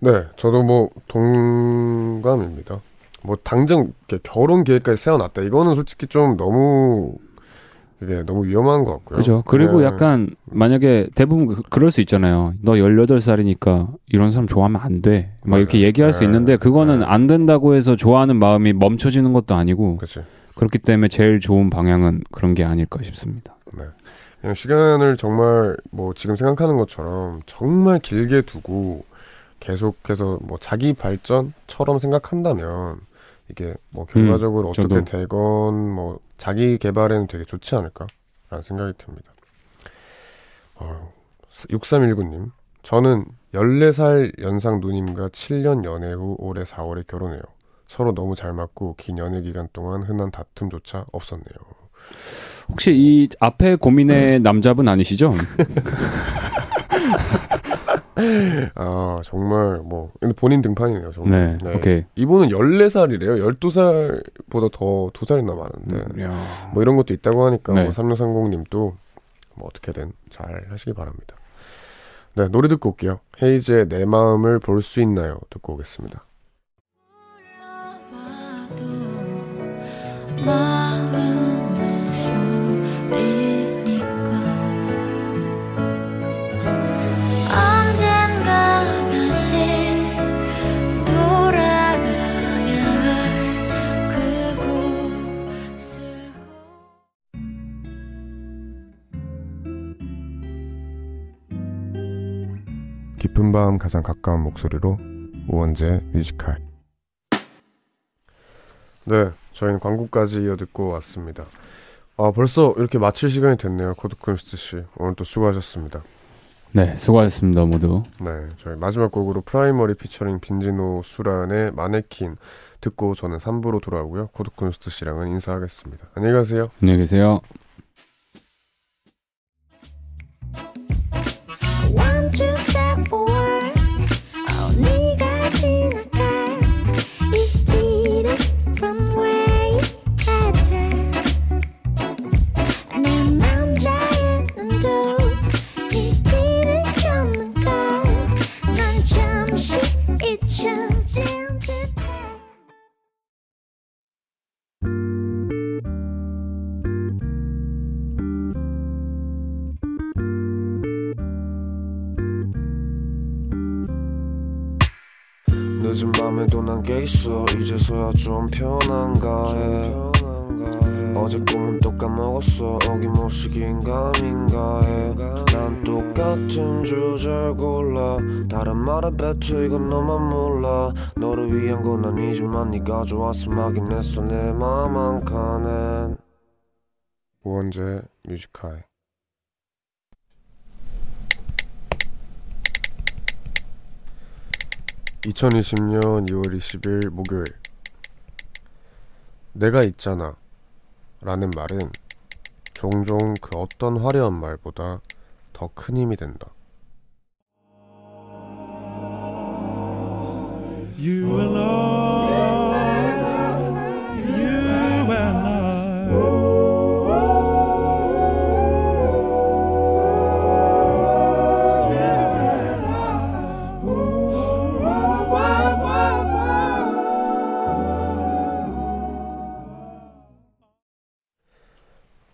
네, 저도 뭐 동감입니다. 뭐 당장 결혼 계획까지 세워놨다. 이거는 솔직히 좀 너무 이게 너무 위험한 것 같고요. 그죠? 그리고 네. 약간 만약에 대부분 그, 그럴 수 있잖아요. 너 18살이니까 이런 사람 좋아하면 안 돼. 막 이렇게 네. 얘기할 수 네. 있는데 그거는 네. 안 된다고 해서 좋아하는 마음이 멈춰지는 것도 아니고 그렇지. 그렇기 때문에 제일 좋은 방향은 그런 게 아닐까 싶습니다. 그냥 시간을 정말 뭐 지금 생각하는 것처럼 정말 길게 두고 계속해서 뭐 자기 발전처럼 생각한다면 이게 뭐 결과적으로 어떻게 저도. 되건 뭐 자기 개발에는 되게 좋지 않을까라는 생각이 듭니다. 어, 6319님, 저는 14살 연상 누님과 7년 연애 후 올해 4월에 결혼해요. 서로 너무 잘 맞고 긴 연애 기간 동안 흔한 다툼조차 없었네요. 혹시 이 앞에 고민의 남자분 아니시죠? 아 정말 뭐 근데 본인 등판이네요 정말. 네. 오케이. 이분은 14살이래요. 12살보다 더두 살이나 많은데 음, 야. 뭐 이런 것도 있다고 하니까 네. 뭐 3630 님도 뭐 어떻게든 잘 하시기 바랍니다. 네 노래 듣고 올게요. 헤이즈의 내 마음을 볼 수 있나요? 듣고 오겠습니다. 마음 깊은 밤 가장 가까운 목소리로 우원재 뮤지컬. 네, 저희는 광고까지 이어 듣고 왔습니다. 아, 벌써 이렇게 마칠 시간이 됐네요. 코드콘스트 씨. 오늘 또 수고하셨습니다. 네, 수고하셨습니다, 모두. 네, 저희 마지막 곡으로 프라이머리 피처링 빈지노 수란의 마네킨 듣고 저는 3부로 돌아오고요. 코드콘스트 씨랑은 인사하겠습니다. 안녕히 가세요. 안녕히 계세요. 이제서야 좀 편한가 해. 어제 꿈은 또 까먹었어. 어김없이 긴가민가 해난 똑같은 주제를 골라. 다른 말에 뱉어 이건 너만 몰라. 너를 위한 건 아니지만 네가 좋아서 막인 했어. 내 맘 한 칸엔. 우원재 뮤직하이 (2020년 2월 20일) 목요일 내가 있잖아. 라는 말은 종종 그 어떤 화려한 말보다 더 큰 힘이 된다. You and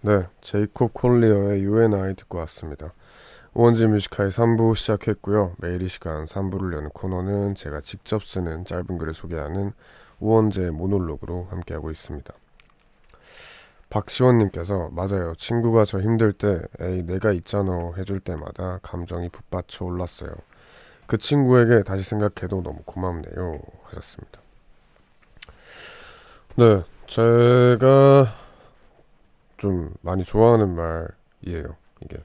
네, 제이콥 콜리어의 UNI 듣고 왔습니다. 우원지 뮤지카의 3부 시작했고요. 매일 이 시간 3부를 여는 코너는 제가 직접 쓰는 짧은 글을 소개하는 우원재 모놀로그로 함께하고 있습니다. 박시원님께서 맞아요. 친구가 저 힘들 때 에이 내가 있잖아 해줄 때마다 감정이 북받쳐 올랐어요. 그 친구에게 다시 생각해도 너무 고맙네요 하셨습니다. 네, 제가 좀 많이 좋아하는 말이에요. 이게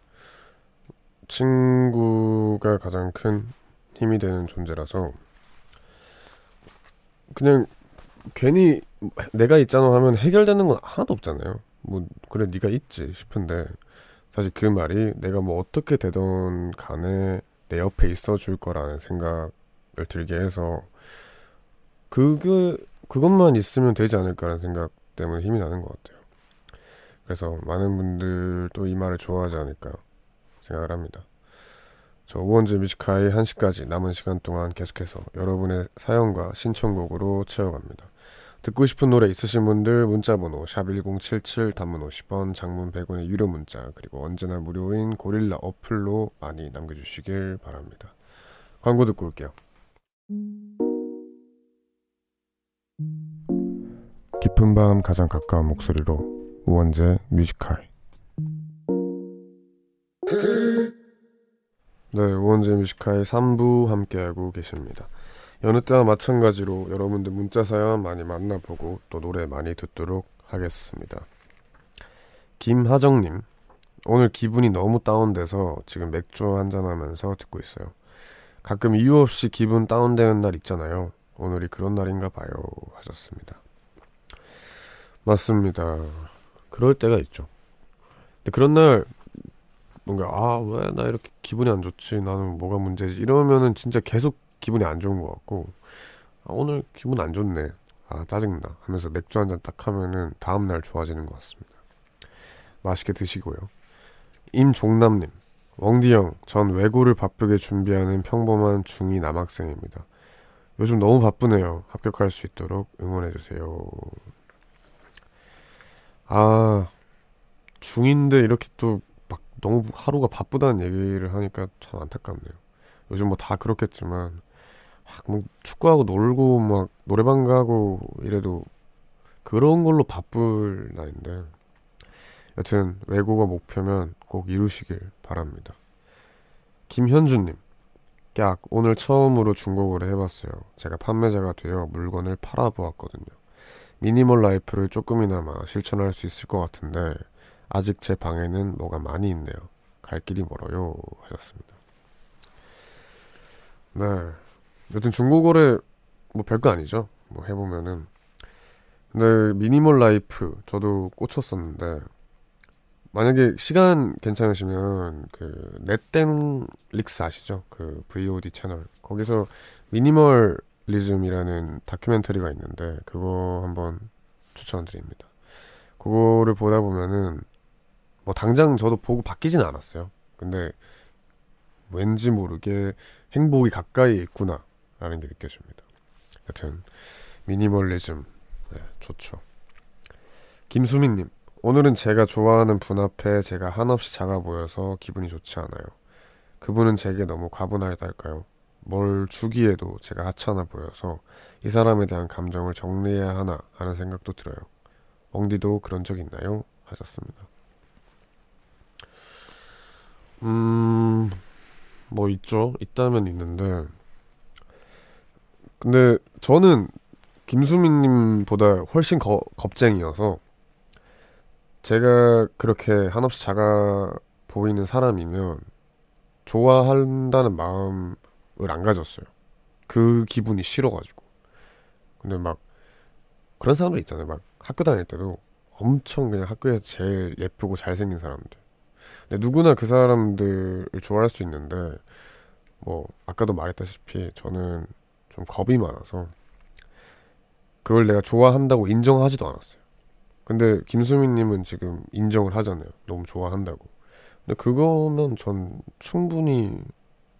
친구가 가장 큰 힘이 되는 존재라서 그냥 괜히 내가 있잖아 하면 해결되는 건 하나도 없잖아요. 뭐 그래 네가 있지 싶은데 사실 그 말이 내가 뭐 어떻게 되던 간에 내 옆에 있어 줄 거라는 생각을 들게 해서 그게 그것만 있으면 되지 않을까라는 생각 때문에 힘이 나는 것 같아요. 그래서 많은 분들도 이 말을 좋아하지 않을까 생각을 합니다. 저 우원재 뮤지카이 1시까지 남은 시간 동안 계속해서 여러분의 사연과 신청곡으로 채워갑니다. 듣고 싶은 노래 있으신 분들 문자번호 샵1077 단문 50원 장문 100원의 유료 문자 그리고 언제나 무료인 고릴라 어플로 많이 남겨주시길 바랍니다. 광고 듣고 올게요. 깊은 밤 가장 가까운 목소리로 우원재 뮤지컬 네, 우원재 뮤지컬 3부 함께하고 계십니다. 여느 때와 마찬가지로 여러분들 문자 사연 많이 만나보고 또 노래 많이 듣도록 하겠습니다. 김하정님, 오늘 기분이 너무 다운돼서 지금 맥주 한잔하면서 듣고 있어요. 가끔 이유 없이 기분 다운되는 날 있잖아요. 오늘이 그런 날인가 봐요. 하셨습니다. 맞습니다. 그럴 때가 있죠. 근데 그런 날 뭔가 아 왜 나 이렇게 기분이 안 좋지? 나는 뭐가 문제지? 이러면은 진짜 계속 기분이 안 좋은 것 같고 아, 오늘 기분 안 좋네. 아 짜증나. 하면서 맥주 한 잔 딱 하면은 다음날 좋아지는 것 같습니다. 맛있게 드시고요. 임종남님. 웡디형 전 외고를 바쁘게 준비하는 평범한 중2 남학생입니다. 요즘 너무 바쁘네요. 합격할 수 있도록 응원해주세요 아 중인데 이렇게 또 막 너무 하루가 바쁘다는 얘기를 하니까 참 안타깝네요. 요즘 뭐 다 그렇겠지만 막뭐 축구하고 놀고 막 노래방 가고 이래도 그런 걸로 바쁠 나인데 여튼 외고가 목표면 꼭 이루시길 바랍니다. 김현주님 깍 오늘 처음으로 중고거래 해봤어요. 제가 판매자가 되어 물건을 팔아보았거든요. 미니멀 라이프를 조금이나마 실천할 수 있을 것 같은데 아직 제 방에는 뭐가 많이 있네요. 갈 길이 멀어요 하셨습니다. 네, 여튼 중고거래 뭐 별거 아니죠. 뭐 해보면은 근데 미니멀 라이프 저도 꽂혔었는데 만약에 시간 괜찮으시면 그 넷땡 릭스 아시죠? 그 VOD 채널 거기서 미니멀 리즘이라는 다큐멘터리가 있는데 그거 한번 추천드립니다. 그거를 보다 보면은 뭐 당장 저도 보고 바뀌진 않았어요. 근데 왠지 모르게 행복이 가까이 있구나라는 게 느껴집니다. 여튼 미니멀리즘 네, 좋죠. 김수민님 오늘은 제가 좋아하는 분 앞에 제가 한없이 작아 보여서 기분이 좋지 않아요. 그분은 제게 너무 과분하달까요? 뭘 주기에도 제가 하찮아 보여서 이 사람에 대한 감정을 정리해야 하나 하는 생각도 들어요. 엉디도 그런 적 있나요? 하셨습니다. 음, 뭐 있죠. 있다면 있는데. 근데 저는 김수민님보다 훨씬 거, 겁쟁이여서 제가 그렇게 한없이 작아 보이는 사람이면 좋아한다는 마음을 안 가졌어요. 그 기분이 싫어가지고. 근데 막 그런 사람들 있잖아요. 막 학교 다닐 때도 엄청 그냥 학교에서 제일 예쁘고 잘생긴 사람들. 근데 누구나 그 사람들을 좋아할 수 있는데 뭐 아까도 말했다시피 저는 좀 겁이 많아서 그걸 내가 좋아한다고 인정하지도 않았어요. 근데 김수민님은 지금 인정을 하잖아요. 너무 좋아한다고. 근데 그거면 전 충분히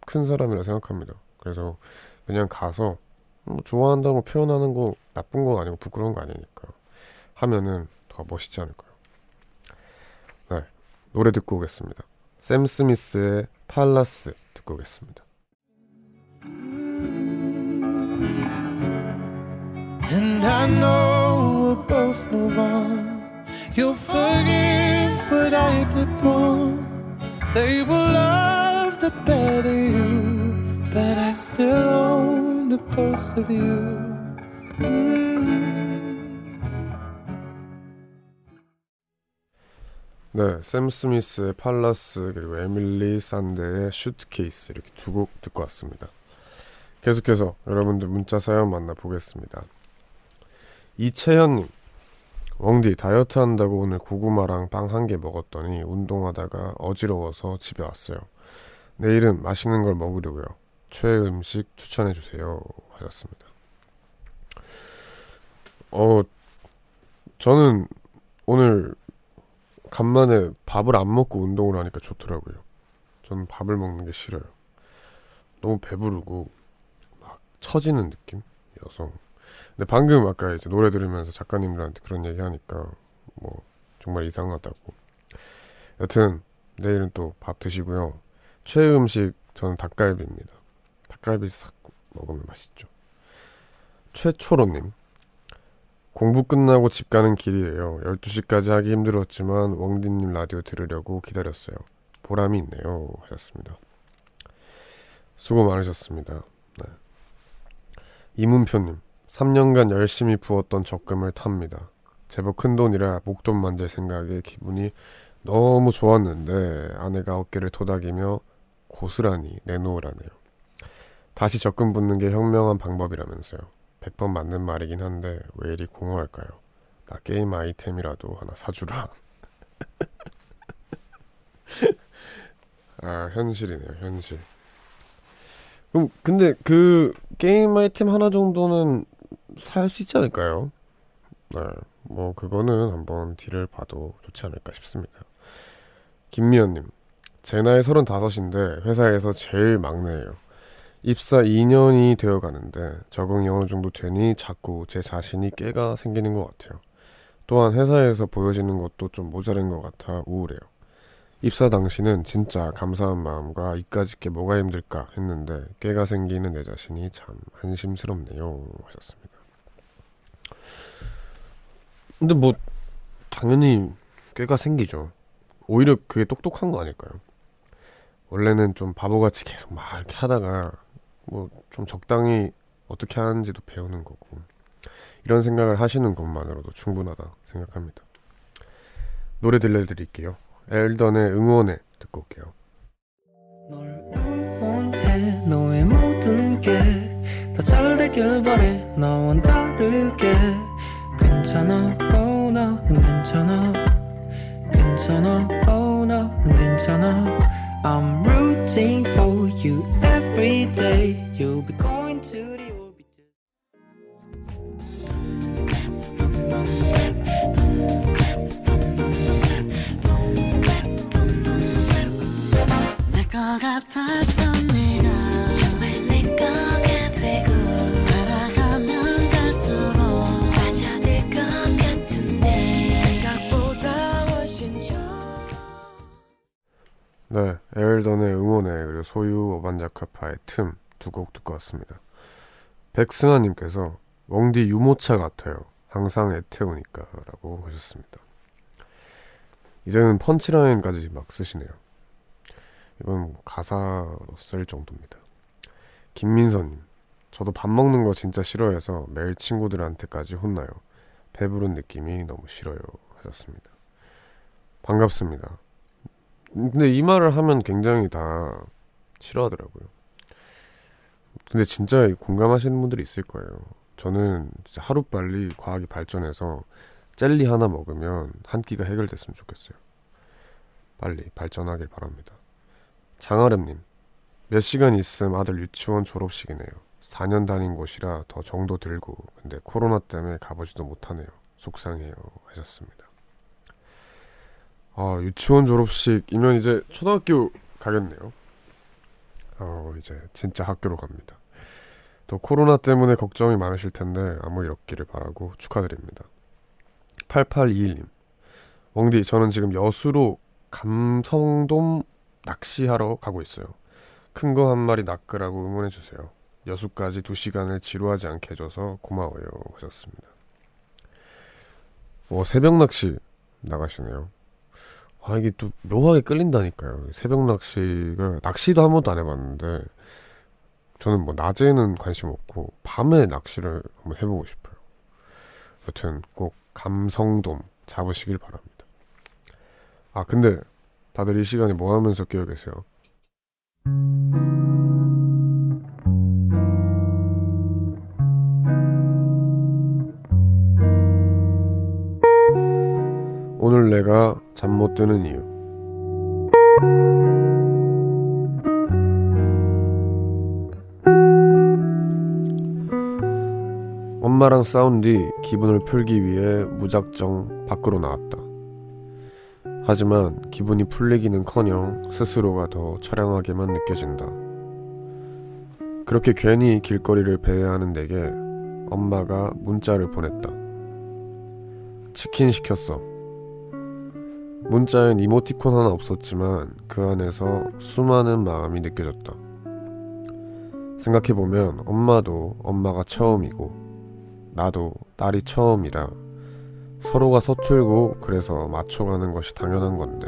큰 사람이라 생각합니다. 그래서 그냥 가서 뭐 좋아한다고 표현하는 거 나쁜 거 아니고 부끄러운 거 아니니까 하면은 더 멋있지 않을까요? 네, 노래 듣고 오겠습니다. 샘 스미스의 팔라스 듣고 오겠습니다. And I know the better you, but I still own the ghost of you. Mm. 네, 샘 스미스의 팔라스 그리고 에밀리 산데의 슈트케이스 이렇게 두 곡 듣고 왔습니다. 계속해서 여러분들 문자 사연 만나보겠습니다. 이채현님, 웡디 다이어트 한다고 오늘 고구마랑 빵 한 개 먹었더니 운동하다가 어지러워서 집에 왔어요. 내일은 맛있는 걸 먹으려고요. 최애 음식 추천해 주세요. 하셨습니다. 어, 저는 오늘 간만에 밥을 안 먹고 운동을 하니까 좋더라고요. 저는 밥을 먹는 게 싫어요. 너무 배부르고 막 처지는 느낌이어서. 근데 방금 아까 이제 노래 들으면서 작가님들한테 그런 얘기 하니까 뭐 정말 이상하다고. 여튼 내일은 또 밥 드시고요. 최애 음식 저는 닭갈비입니다. 닭갈비 싹 먹으면 맛있죠. 최초로님. 공부 끝나고 집 가는 길이에요. 12시까지 하기 힘들었지만 웡디님 라디오 들으려고 기다렸어요. 보람이 있네요. 하셨습니다. 수고 많으셨습니다. 네. 이문표님. 3년간 열심히 부었던 적금을 탑니다. 제법 큰 돈이라 목돈 만질 생각에 기분이 너무 좋았는데 아내가 어깨를 토닥이며 고스란히 내놓으라네요. 다시 적금 붓는 게 현명한 방법이라면서요. 100번 맞는 말이긴 한데 왜 이리 공허할까요? 나 게임 아이템이라도 하나 사주라. 아 현실이네요 현실. 그럼 근데 그 게임 아이템 하나 정도는 살 수 있지 않을까요? 네, 뭐 그거는 한번 딜을 봐도 좋지 않을까 싶습니다. 김미연님, 제 나이 35인데 회사에서 제일 막내예요. 입사 2년이 되어 가는데 적응이 어느 정도 되니 자꾸 제 자신이 깨가 생기는 것 같아요. 또한 회사에서 보여지는 것도 좀 모자른 것 같아 우울해요. 입사 당시는 진짜 감사한 마음과 이까짓 게 뭐가 힘들까 했는데 깨가 생기는 내 자신이 참 한심스럽네요 하셨습니다. 근데 뭐 당연히 꾀가 생기죠. 오히려 그게 똑똑한 거 아닐까요? 원래는 좀 바보같이 계속 막 이렇게 하다가 뭐 좀 적당히 어떻게 하는지도 배우는 거고 이런 생각을 하시는 것만으로도 충분하다 생각합니다. 노래 들려드릴게요. 엘던의 응원해 듣고 올게요. 괜찮아? Oh 너는 괜찮아. 괜찮아? Oh 너는 괜찮아 I'm rooting for you every day You'll be going to the orbit 내거 같았던 네, 에일던의 응원해 그리고 소유 오반자카파의 틈 두 곡 듣고 왔습니다. 백승아님께서 웡디 유모차 같아요. 항상 애태우니까 라고 하셨습니다. 이제는 펀치라인까지 막 쓰시네요. 이건 뭐 가사로 쓸 정도입니다. 김민서님, 저도 밥 먹는 거 진짜 싫어해서 매일 친구들한테까지 혼나요. 배부른 느낌이 너무 싫어요. 하셨습니다. 반갑습니다. 근데 이 말을 하면 굉장히 다 싫어하더라고요. 근데 진짜 공감하시는 분들이 있을 거예요. 저는 진짜 하루빨리 과학이 발전해서 젤리 하나 먹으면 한 끼가 해결됐으면 좋겠어요. 빨리 발전하길 바랍니다. 장아름님, 몇 시간 있음 아들 유치원 졸업식이네요. 4년 다닌 곳이라 더 정도 들고 근데 코로나 때문에 가보지도 못하네요. 속상해요 하셨습니다. 아 유치원 졸업식이면 이제 초등학교 가겠네요. 어 이제 진짜 학교로 갑니다. 또 코로나 때문에 걱정이 많으실 텐데 아무 일 없기를 바라고 축하드립니다. 8821님 웡디 저는 지금 여수로 감성돔 낚시하러 가고 있어요. 큰 거 한 마리 낚으라고 응원해 주세요. 여수까지 두 시간을 지루하지 않게 해줘서 고마워요 하셨습니다. 어, 새벽 낚시 나가시네요. 아 이게 또 묘하게 끌린다니까요. 새벽 낚시가 낚시도 한 번도 안 해봤는데 저는 뭐 낮에는 관심 없고 밤에 낚시를 한번 해보고 싶어요. 여튼 꼭 감성돔 잡으시길 바랍니다. 아 근데 다들 이 시간에 뭐 하면서 깨어 계세요? 오늘 내가 잠 못 드는 이유. 엄마랑 싸운 뒤 기분을 풀기 위해 무작정 밖으로 나왔다. 하지만 기분이 풀리기는 커녕 스스로가 더 처량하게만 느껴진다. 그렇게 괜히 길거리를 배회하는 내게 엄마가 문자를 보냈다. 치킨 시켰어. 문자엔 이모티콘 하나 없었지만 그 안에서 수많은 마음이 느껴졌다. 생각해보면 엄마도 엄마가 처음이고 나도 딸이 처음이라 서로가 서툴고 그래서 맞춰가는 것이 당연한 건데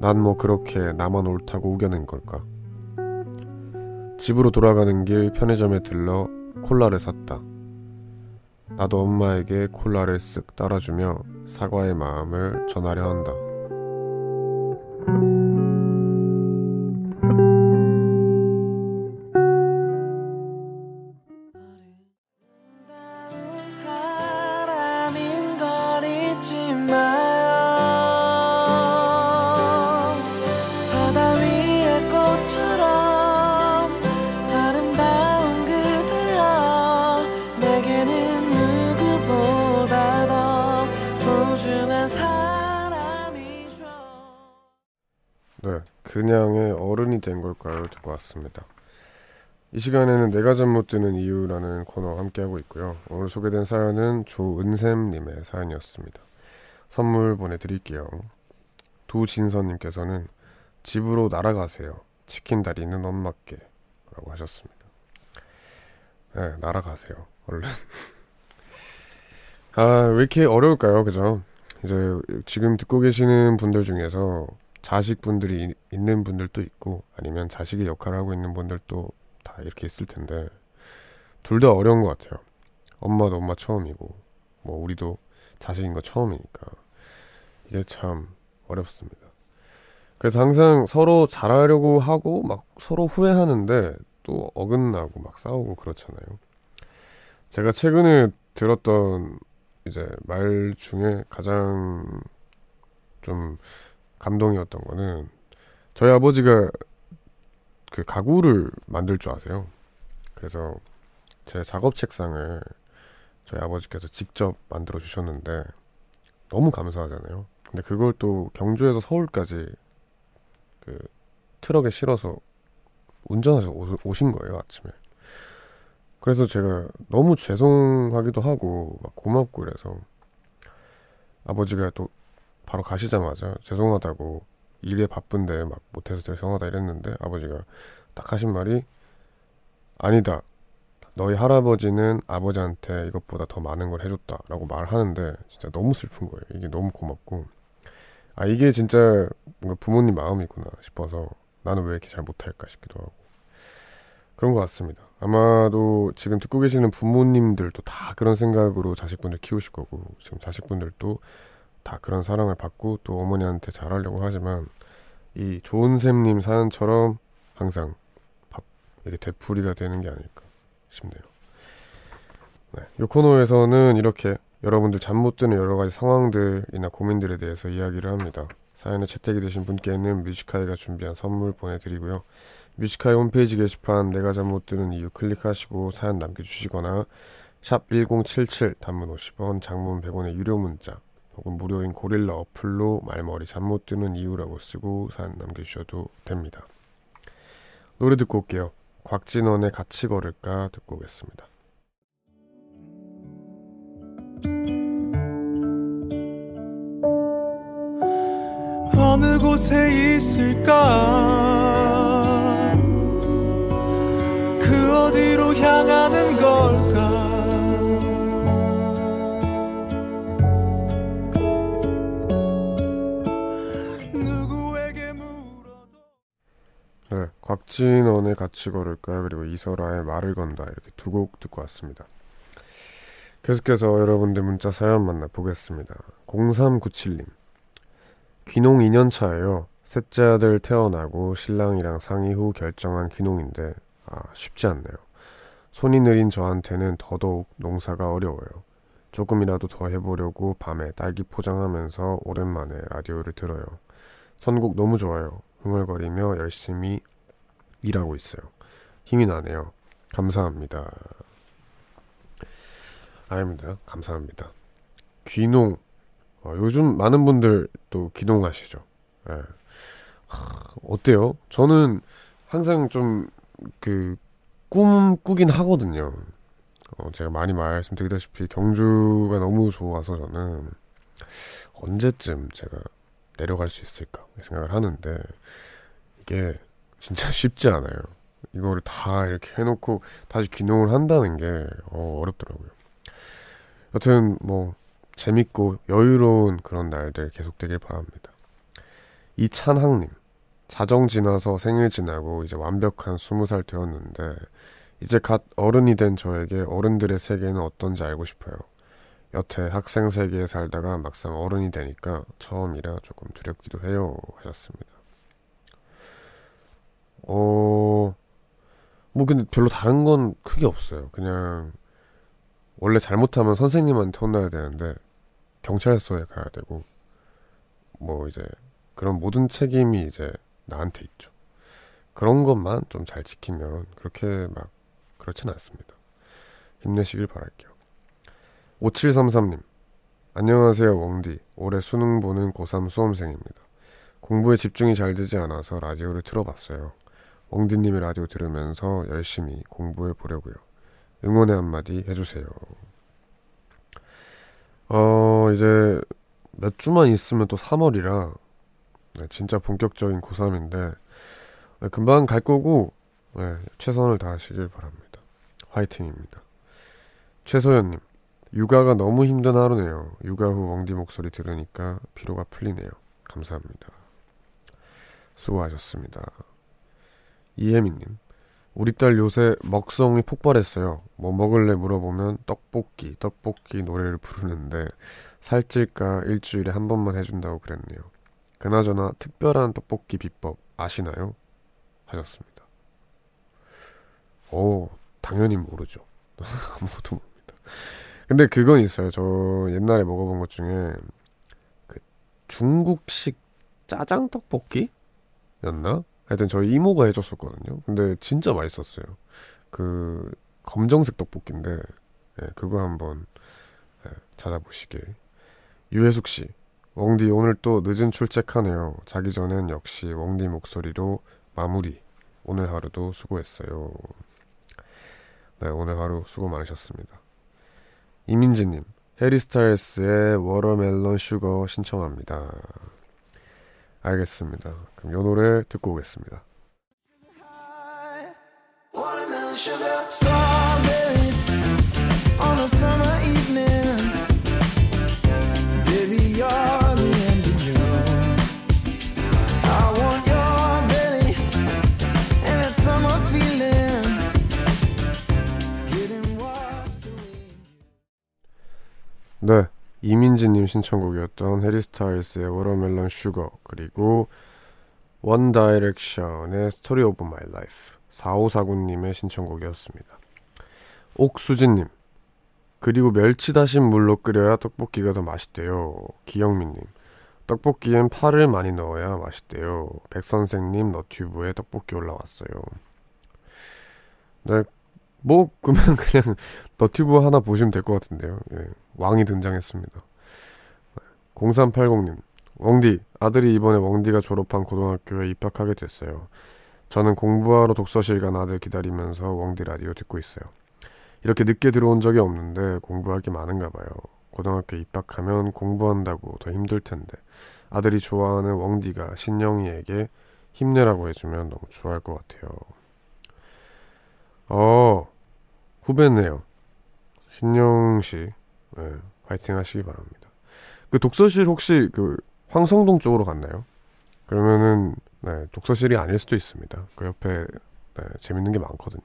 난 뭐 그렇게 나만 옳다고 우겨낸 걸까? 집으로 돌아가는 길 편의점에 들러 콜라를 샀다. 나도 엄마에게 콜라를 쓱 따라주며 사과의 마음을 전하려 한다. 왔습니다. 이 시간에는 내가 잠 못 드는 이유라는 코너 함께하고 있고요. 오늘 소개된 사연은 조은샘님의 사연이었습니다. 선물 보내드릴게요. 두진선님께서는 집으로 날아가세요. 치킨 다리는 엄마께 라고 하셨습니다. 네, 날아가세요. 얼른. 아, 왜 이렇게 어려울까요? 그죠? 이제 지금 듣고 계시는 분들 중에서 자식분들이 이- 있는 분들도 있고 아니면 자식의 역할을 하고 있는 분들도 다 이렇게 있을 텐데 둘 다 어려운 것 같아요. 엄마도 엄마 처음이고 뭐 우리도 자식인 거 처음이니까 이게 참 어렵습니다. 그래서 항상 서로 잘하려고 하고 막 서로 후회하는데 또 어긋나고 막 싸우고 그렇잖아요. 제가 최근에 들었던 이제 말 중에 가장 좀 감동이었던 거는 저희 아버지가 그 가구를 만들 줄 아세요. 그래서 제 작업 책상을 저희 아버지께서 직접 만들어 주셨는데 너무 감사하잖아요. 근데 그걸 또 경주에서 서울까지 그 트럭에 실어서 운전해서 오- 오신 거예요 아침에. 그래서 제가 너무 죄송하기도 하고 막 고맙고 그래서 아버지가 또 바로 가시자마자 죄송하다고 일에 바쁜데 막 못해서 죄송하다 이랬는데 아버지가 딱 하신 말이 아니다. 너희 할아버지는 아버지한테 이것보다 더 많은 걸 해줬다라고 말하는데 진짜 너무 슬픈 거예요. 이게 너무 고맙고 아 이게 진짜 뭔가 부모님 마음이구나 싶어서 나는 왜 이렇게 잘 못할까 싶기도 하고 그런 것 같습니다. 아마도 지금 듣고 계시는 부모님들도 다 그런 생각으로 자식분들 키우실 거고 지금 자식분들도 다 그런 사랑을 받고 또 어머니한테 잘하려고 하지만 이 좋은 샘님 사연처럼 항상 밥 이게 되풀이가 되는 게 아닐까 싶네요. 네, 이 코너에서는 이렇게 여러분들 잠 못 드는 여러 가지 상황들이나 고민들에 대해서 이야기를 합니다. 사연에 채택이 되신 분께는 뮤지카이가 준비한 선물 보내드리고요. 뮤지카이 홈페이지 게시판 내가 잠 못 드는 이유 클릭하시고 사연 남겨주시거나 샵 1077 단문 50원 장문 100원의 유료 문자 혹은 무료인 고릴라 어플로 말머리 잠 못 드는 이유라고 쓰고 사연 남겨주셔도 됩니다. 노래 듣고 올게요. 곽진원의 같이 걸을까 듣고 오겠습니다. 어느 곳에 있을까 그 어디로 향하는 걸까 곽진원의 같이 걸을까 그리고 이설아의 말을 건다 이렇게 두 곡 듣고 왔습니다. 계속해서 여러분들 문자 사연 만나보겠습니다. 0397님 귀농 2년 차예요. 셋째 아들 태어나고 신랑이랑 상의 후 결정한 귀농인데 아 쉽지 않네요. 손이 느린 저한테는 더더욱 농사가 어려워요. 조금이라도 더 해보려고 밤에 딸기 포장하면서 오랜만에 라디오를 들어요. 선곡 너무 좋아요. 흥얼거리며 열심히 일하고 있어요. 힘이 나네요. 감사합니다. 아닙니다. 감사합니다. 귀농. 어, 요즘 많은 분들 또 귀농하시죠. 예. 하, 어때요? 저는 항상 좀 그 꿈 꾸긴 하거든요. 어, 제가 많이 말씀드리다시피 경주가 너무 좋아서 저는 언제쯤 제가 내려갈 수 있을까 생각을 하는데 이게 진짜 쉽지 않아요. 이거를 다 이렇게 해놓고 다시 귀농을 한다는 게 어, 어렵더라고요. 여튼 뭐 재밌고 여유로운 그런 날들 계속되길 바랍니다. 이찬항님 자정 지나서 생일 지나고 이제 완벽한 스무 살 되었는데 이제 갓 어른이 된 저에게 어른들의 세계는 어떤지 알고 싶어요. 여태 학생 세계에 살다가 막상 어른이 되니까 처음이라 조금 두렵기도 해요 하셨습니다. 어, 뭐 근데 별로 다른 건 크게 없어요. 그냥 원래 잘못하면 선생님한테 혼나야 되는데 경찰서에 가야 되고 뭐 이제 그런 모든 책임이 이제 나한테 있죠. 그런 것만 좀 잘 지키면 그렇게 막 그렇진 않습니다. 힘내시길 바랄게요. 5733님 안녕하세요 웡디 올해 수능 보는 고3 수험생입니다. 공부에 집중이 잘 되지 않아서 라디오를 틀어봤어요. 웡디님의 라디오 들으면서 열심히 공부해 보려고요. 응원의 한마디 해주세요. 어, 이제 몇 주만 있으면 또 3월이라 네, 진짜 본격적인 고3인데 네, 금방 갈 거고 네, 최선을 다하시길 바랍니다. 화이팅입니다. 최소연님 육아가 너무 힘든 하루네요. 육아 후 웡디 목소리 들으니까 피로가 풀리네요. 감사합니다. 수고하셨습니다. 이혜민님 우리 딸 요새 먹성이 폭발했어요. 뭐 먹을래 물어보면 떡볶이, 떡볶이 노래를 부르는데 살찔까 일주일에 한 번만 해준다고 그랬네요. 그나저나 특별한 떡볶이 비법 아시나요? 하셨습니다. 오, 당연히 모르죠. 아무것도 모릅니다. 근데 그건 있어요. 저 옛날에 먹어본 것 중에 그 중국식 짜장 떡볶이였나? 하여튼 저희 이모가 해줬었거든요. 근데 진짜 맛있었어요. 그 검정색 떡볶이인데 예, 그거 한번 예, 찾아보시길. 유혜숙 씨, 웡디 오늘 또 늦은 출첵하네요. 자기 전엔 역시 웡디 목소리로 마무리. 오늘 하루도 수고했어요. 네, 오늘 하루 수고 많으셨습니다. 이민지님, 해리스타일스의 워터멜론 슈거 신청합니다. 알겠습니다. 그럼 이 노래 듣고 오겠습니다. 네. 이민지님 신청곡이었던 해리 스타일스의 워터멜론 슈거 그리고 원 다이렉션의 스토리 오브 마이 라이프 4549님의 신청곡이었습니다. 옥수진님 그리고 멸치 다신 물로 끓여야 떡볶이가 더 맛있대요. 기영민님 떡볶이엔 파를 많이 넣어야 맛있대요. 백선생님 너튜브에 떡볶이 올라왔어요. 네, 뭐 그러면 그냥 너튜브 하나 보시면 될 것 같은데요. 예, 왕이 등장했습니다. 0380님, 웡디, 아들이 이번에 웡디가 졸업한 고등학교에 입학하게 됐어요. 저는 공부하러 독서실 간 아들 기다리면서 웡디 라디오 듣고 있어요. 이렇게 늦게 들어온 적이 없는데 공부할 게 많은가 봐요. 고등학교 입학하면 공부한다고 더 힘들 텐데 아들이 좋아하는 웡디가 신영이에게 힘내라고 해주면 너무 좋아할 것 같아요. 어, 후배네요. 신영 씨, 네, 화이팅 하시기 바랍니다. 그 독서실 혹시 그 황성동 쪽으로 갔나요? 그러면은 네, 독서실이 아닐 수도 있습니다. 그 옆에 네, 재밌는 게 많거든요.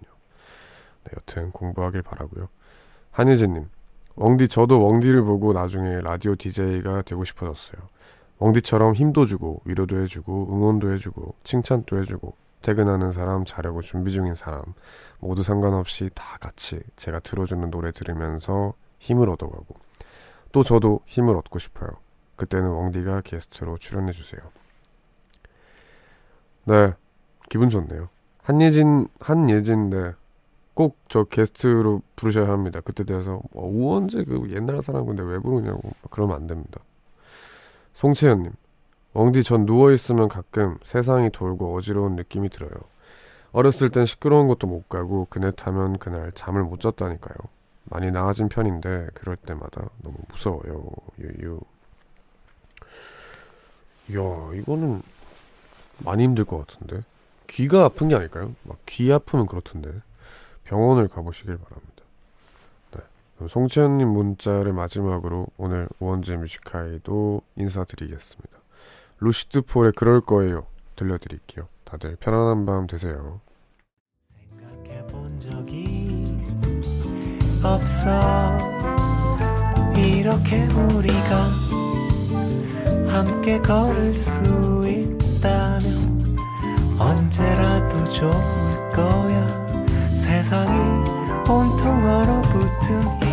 네, 여튼 공부하길 바라고요. 한희진님, 웡디 저도 웡디를 보고 나중에 라디오 DJ가 되고 싶어졌어요. 웡디처럼 힘도 주고 위로도 해주고 응원도 해주고 칭찬도 해주고 퇴근하는 사람 자려고 준비 중인 사람 모두 상관없이 다 같이 제가 들어주는 노래 들으면서 힘을 얻어가고 또 저도 힘을 얻고 싶어요. 그때는 웡디가 게스트로 출연해 주세요. 네, 기분 좋네요. 한예진, 한예진, 네. 꼭 저 게스트로 부르셔야 합니다. 그때 돼서 뭐 우원재 그 옛날 사람 근데 왜 부르냐고 그러면 안 됩니다. 송채연님, 웡디 전 누워있으면 가끔 세상이 돌고 어지러운 느낌이 들어요. 어렸을 땐 시끄러운 곳도 못 가고 그네 타면 그날 잠을 못 잤다니까요. 많이 나아진 편인데 그럴 때마다 너무 무서워요. 유유. 이야 이거는 많이 힘들 것 같은데 귀가 아픈 게 아닐까요? 막 귀 아프면 그렇던데 병원을 가보시길 바랍니다. 네. 그럼 송채연님 문자를 마지막으로 오늘 우원재 뮤지카이도 인사드리겠습니다. 루시드 폴의 그럴 거예요 들려드릴게요. 다들 편안한 밤 되세요. 없어 이렇게 우리가 함께 걸을 수 있다면 언제라도 좋을 거야 세상이 온통 얼어붙은 이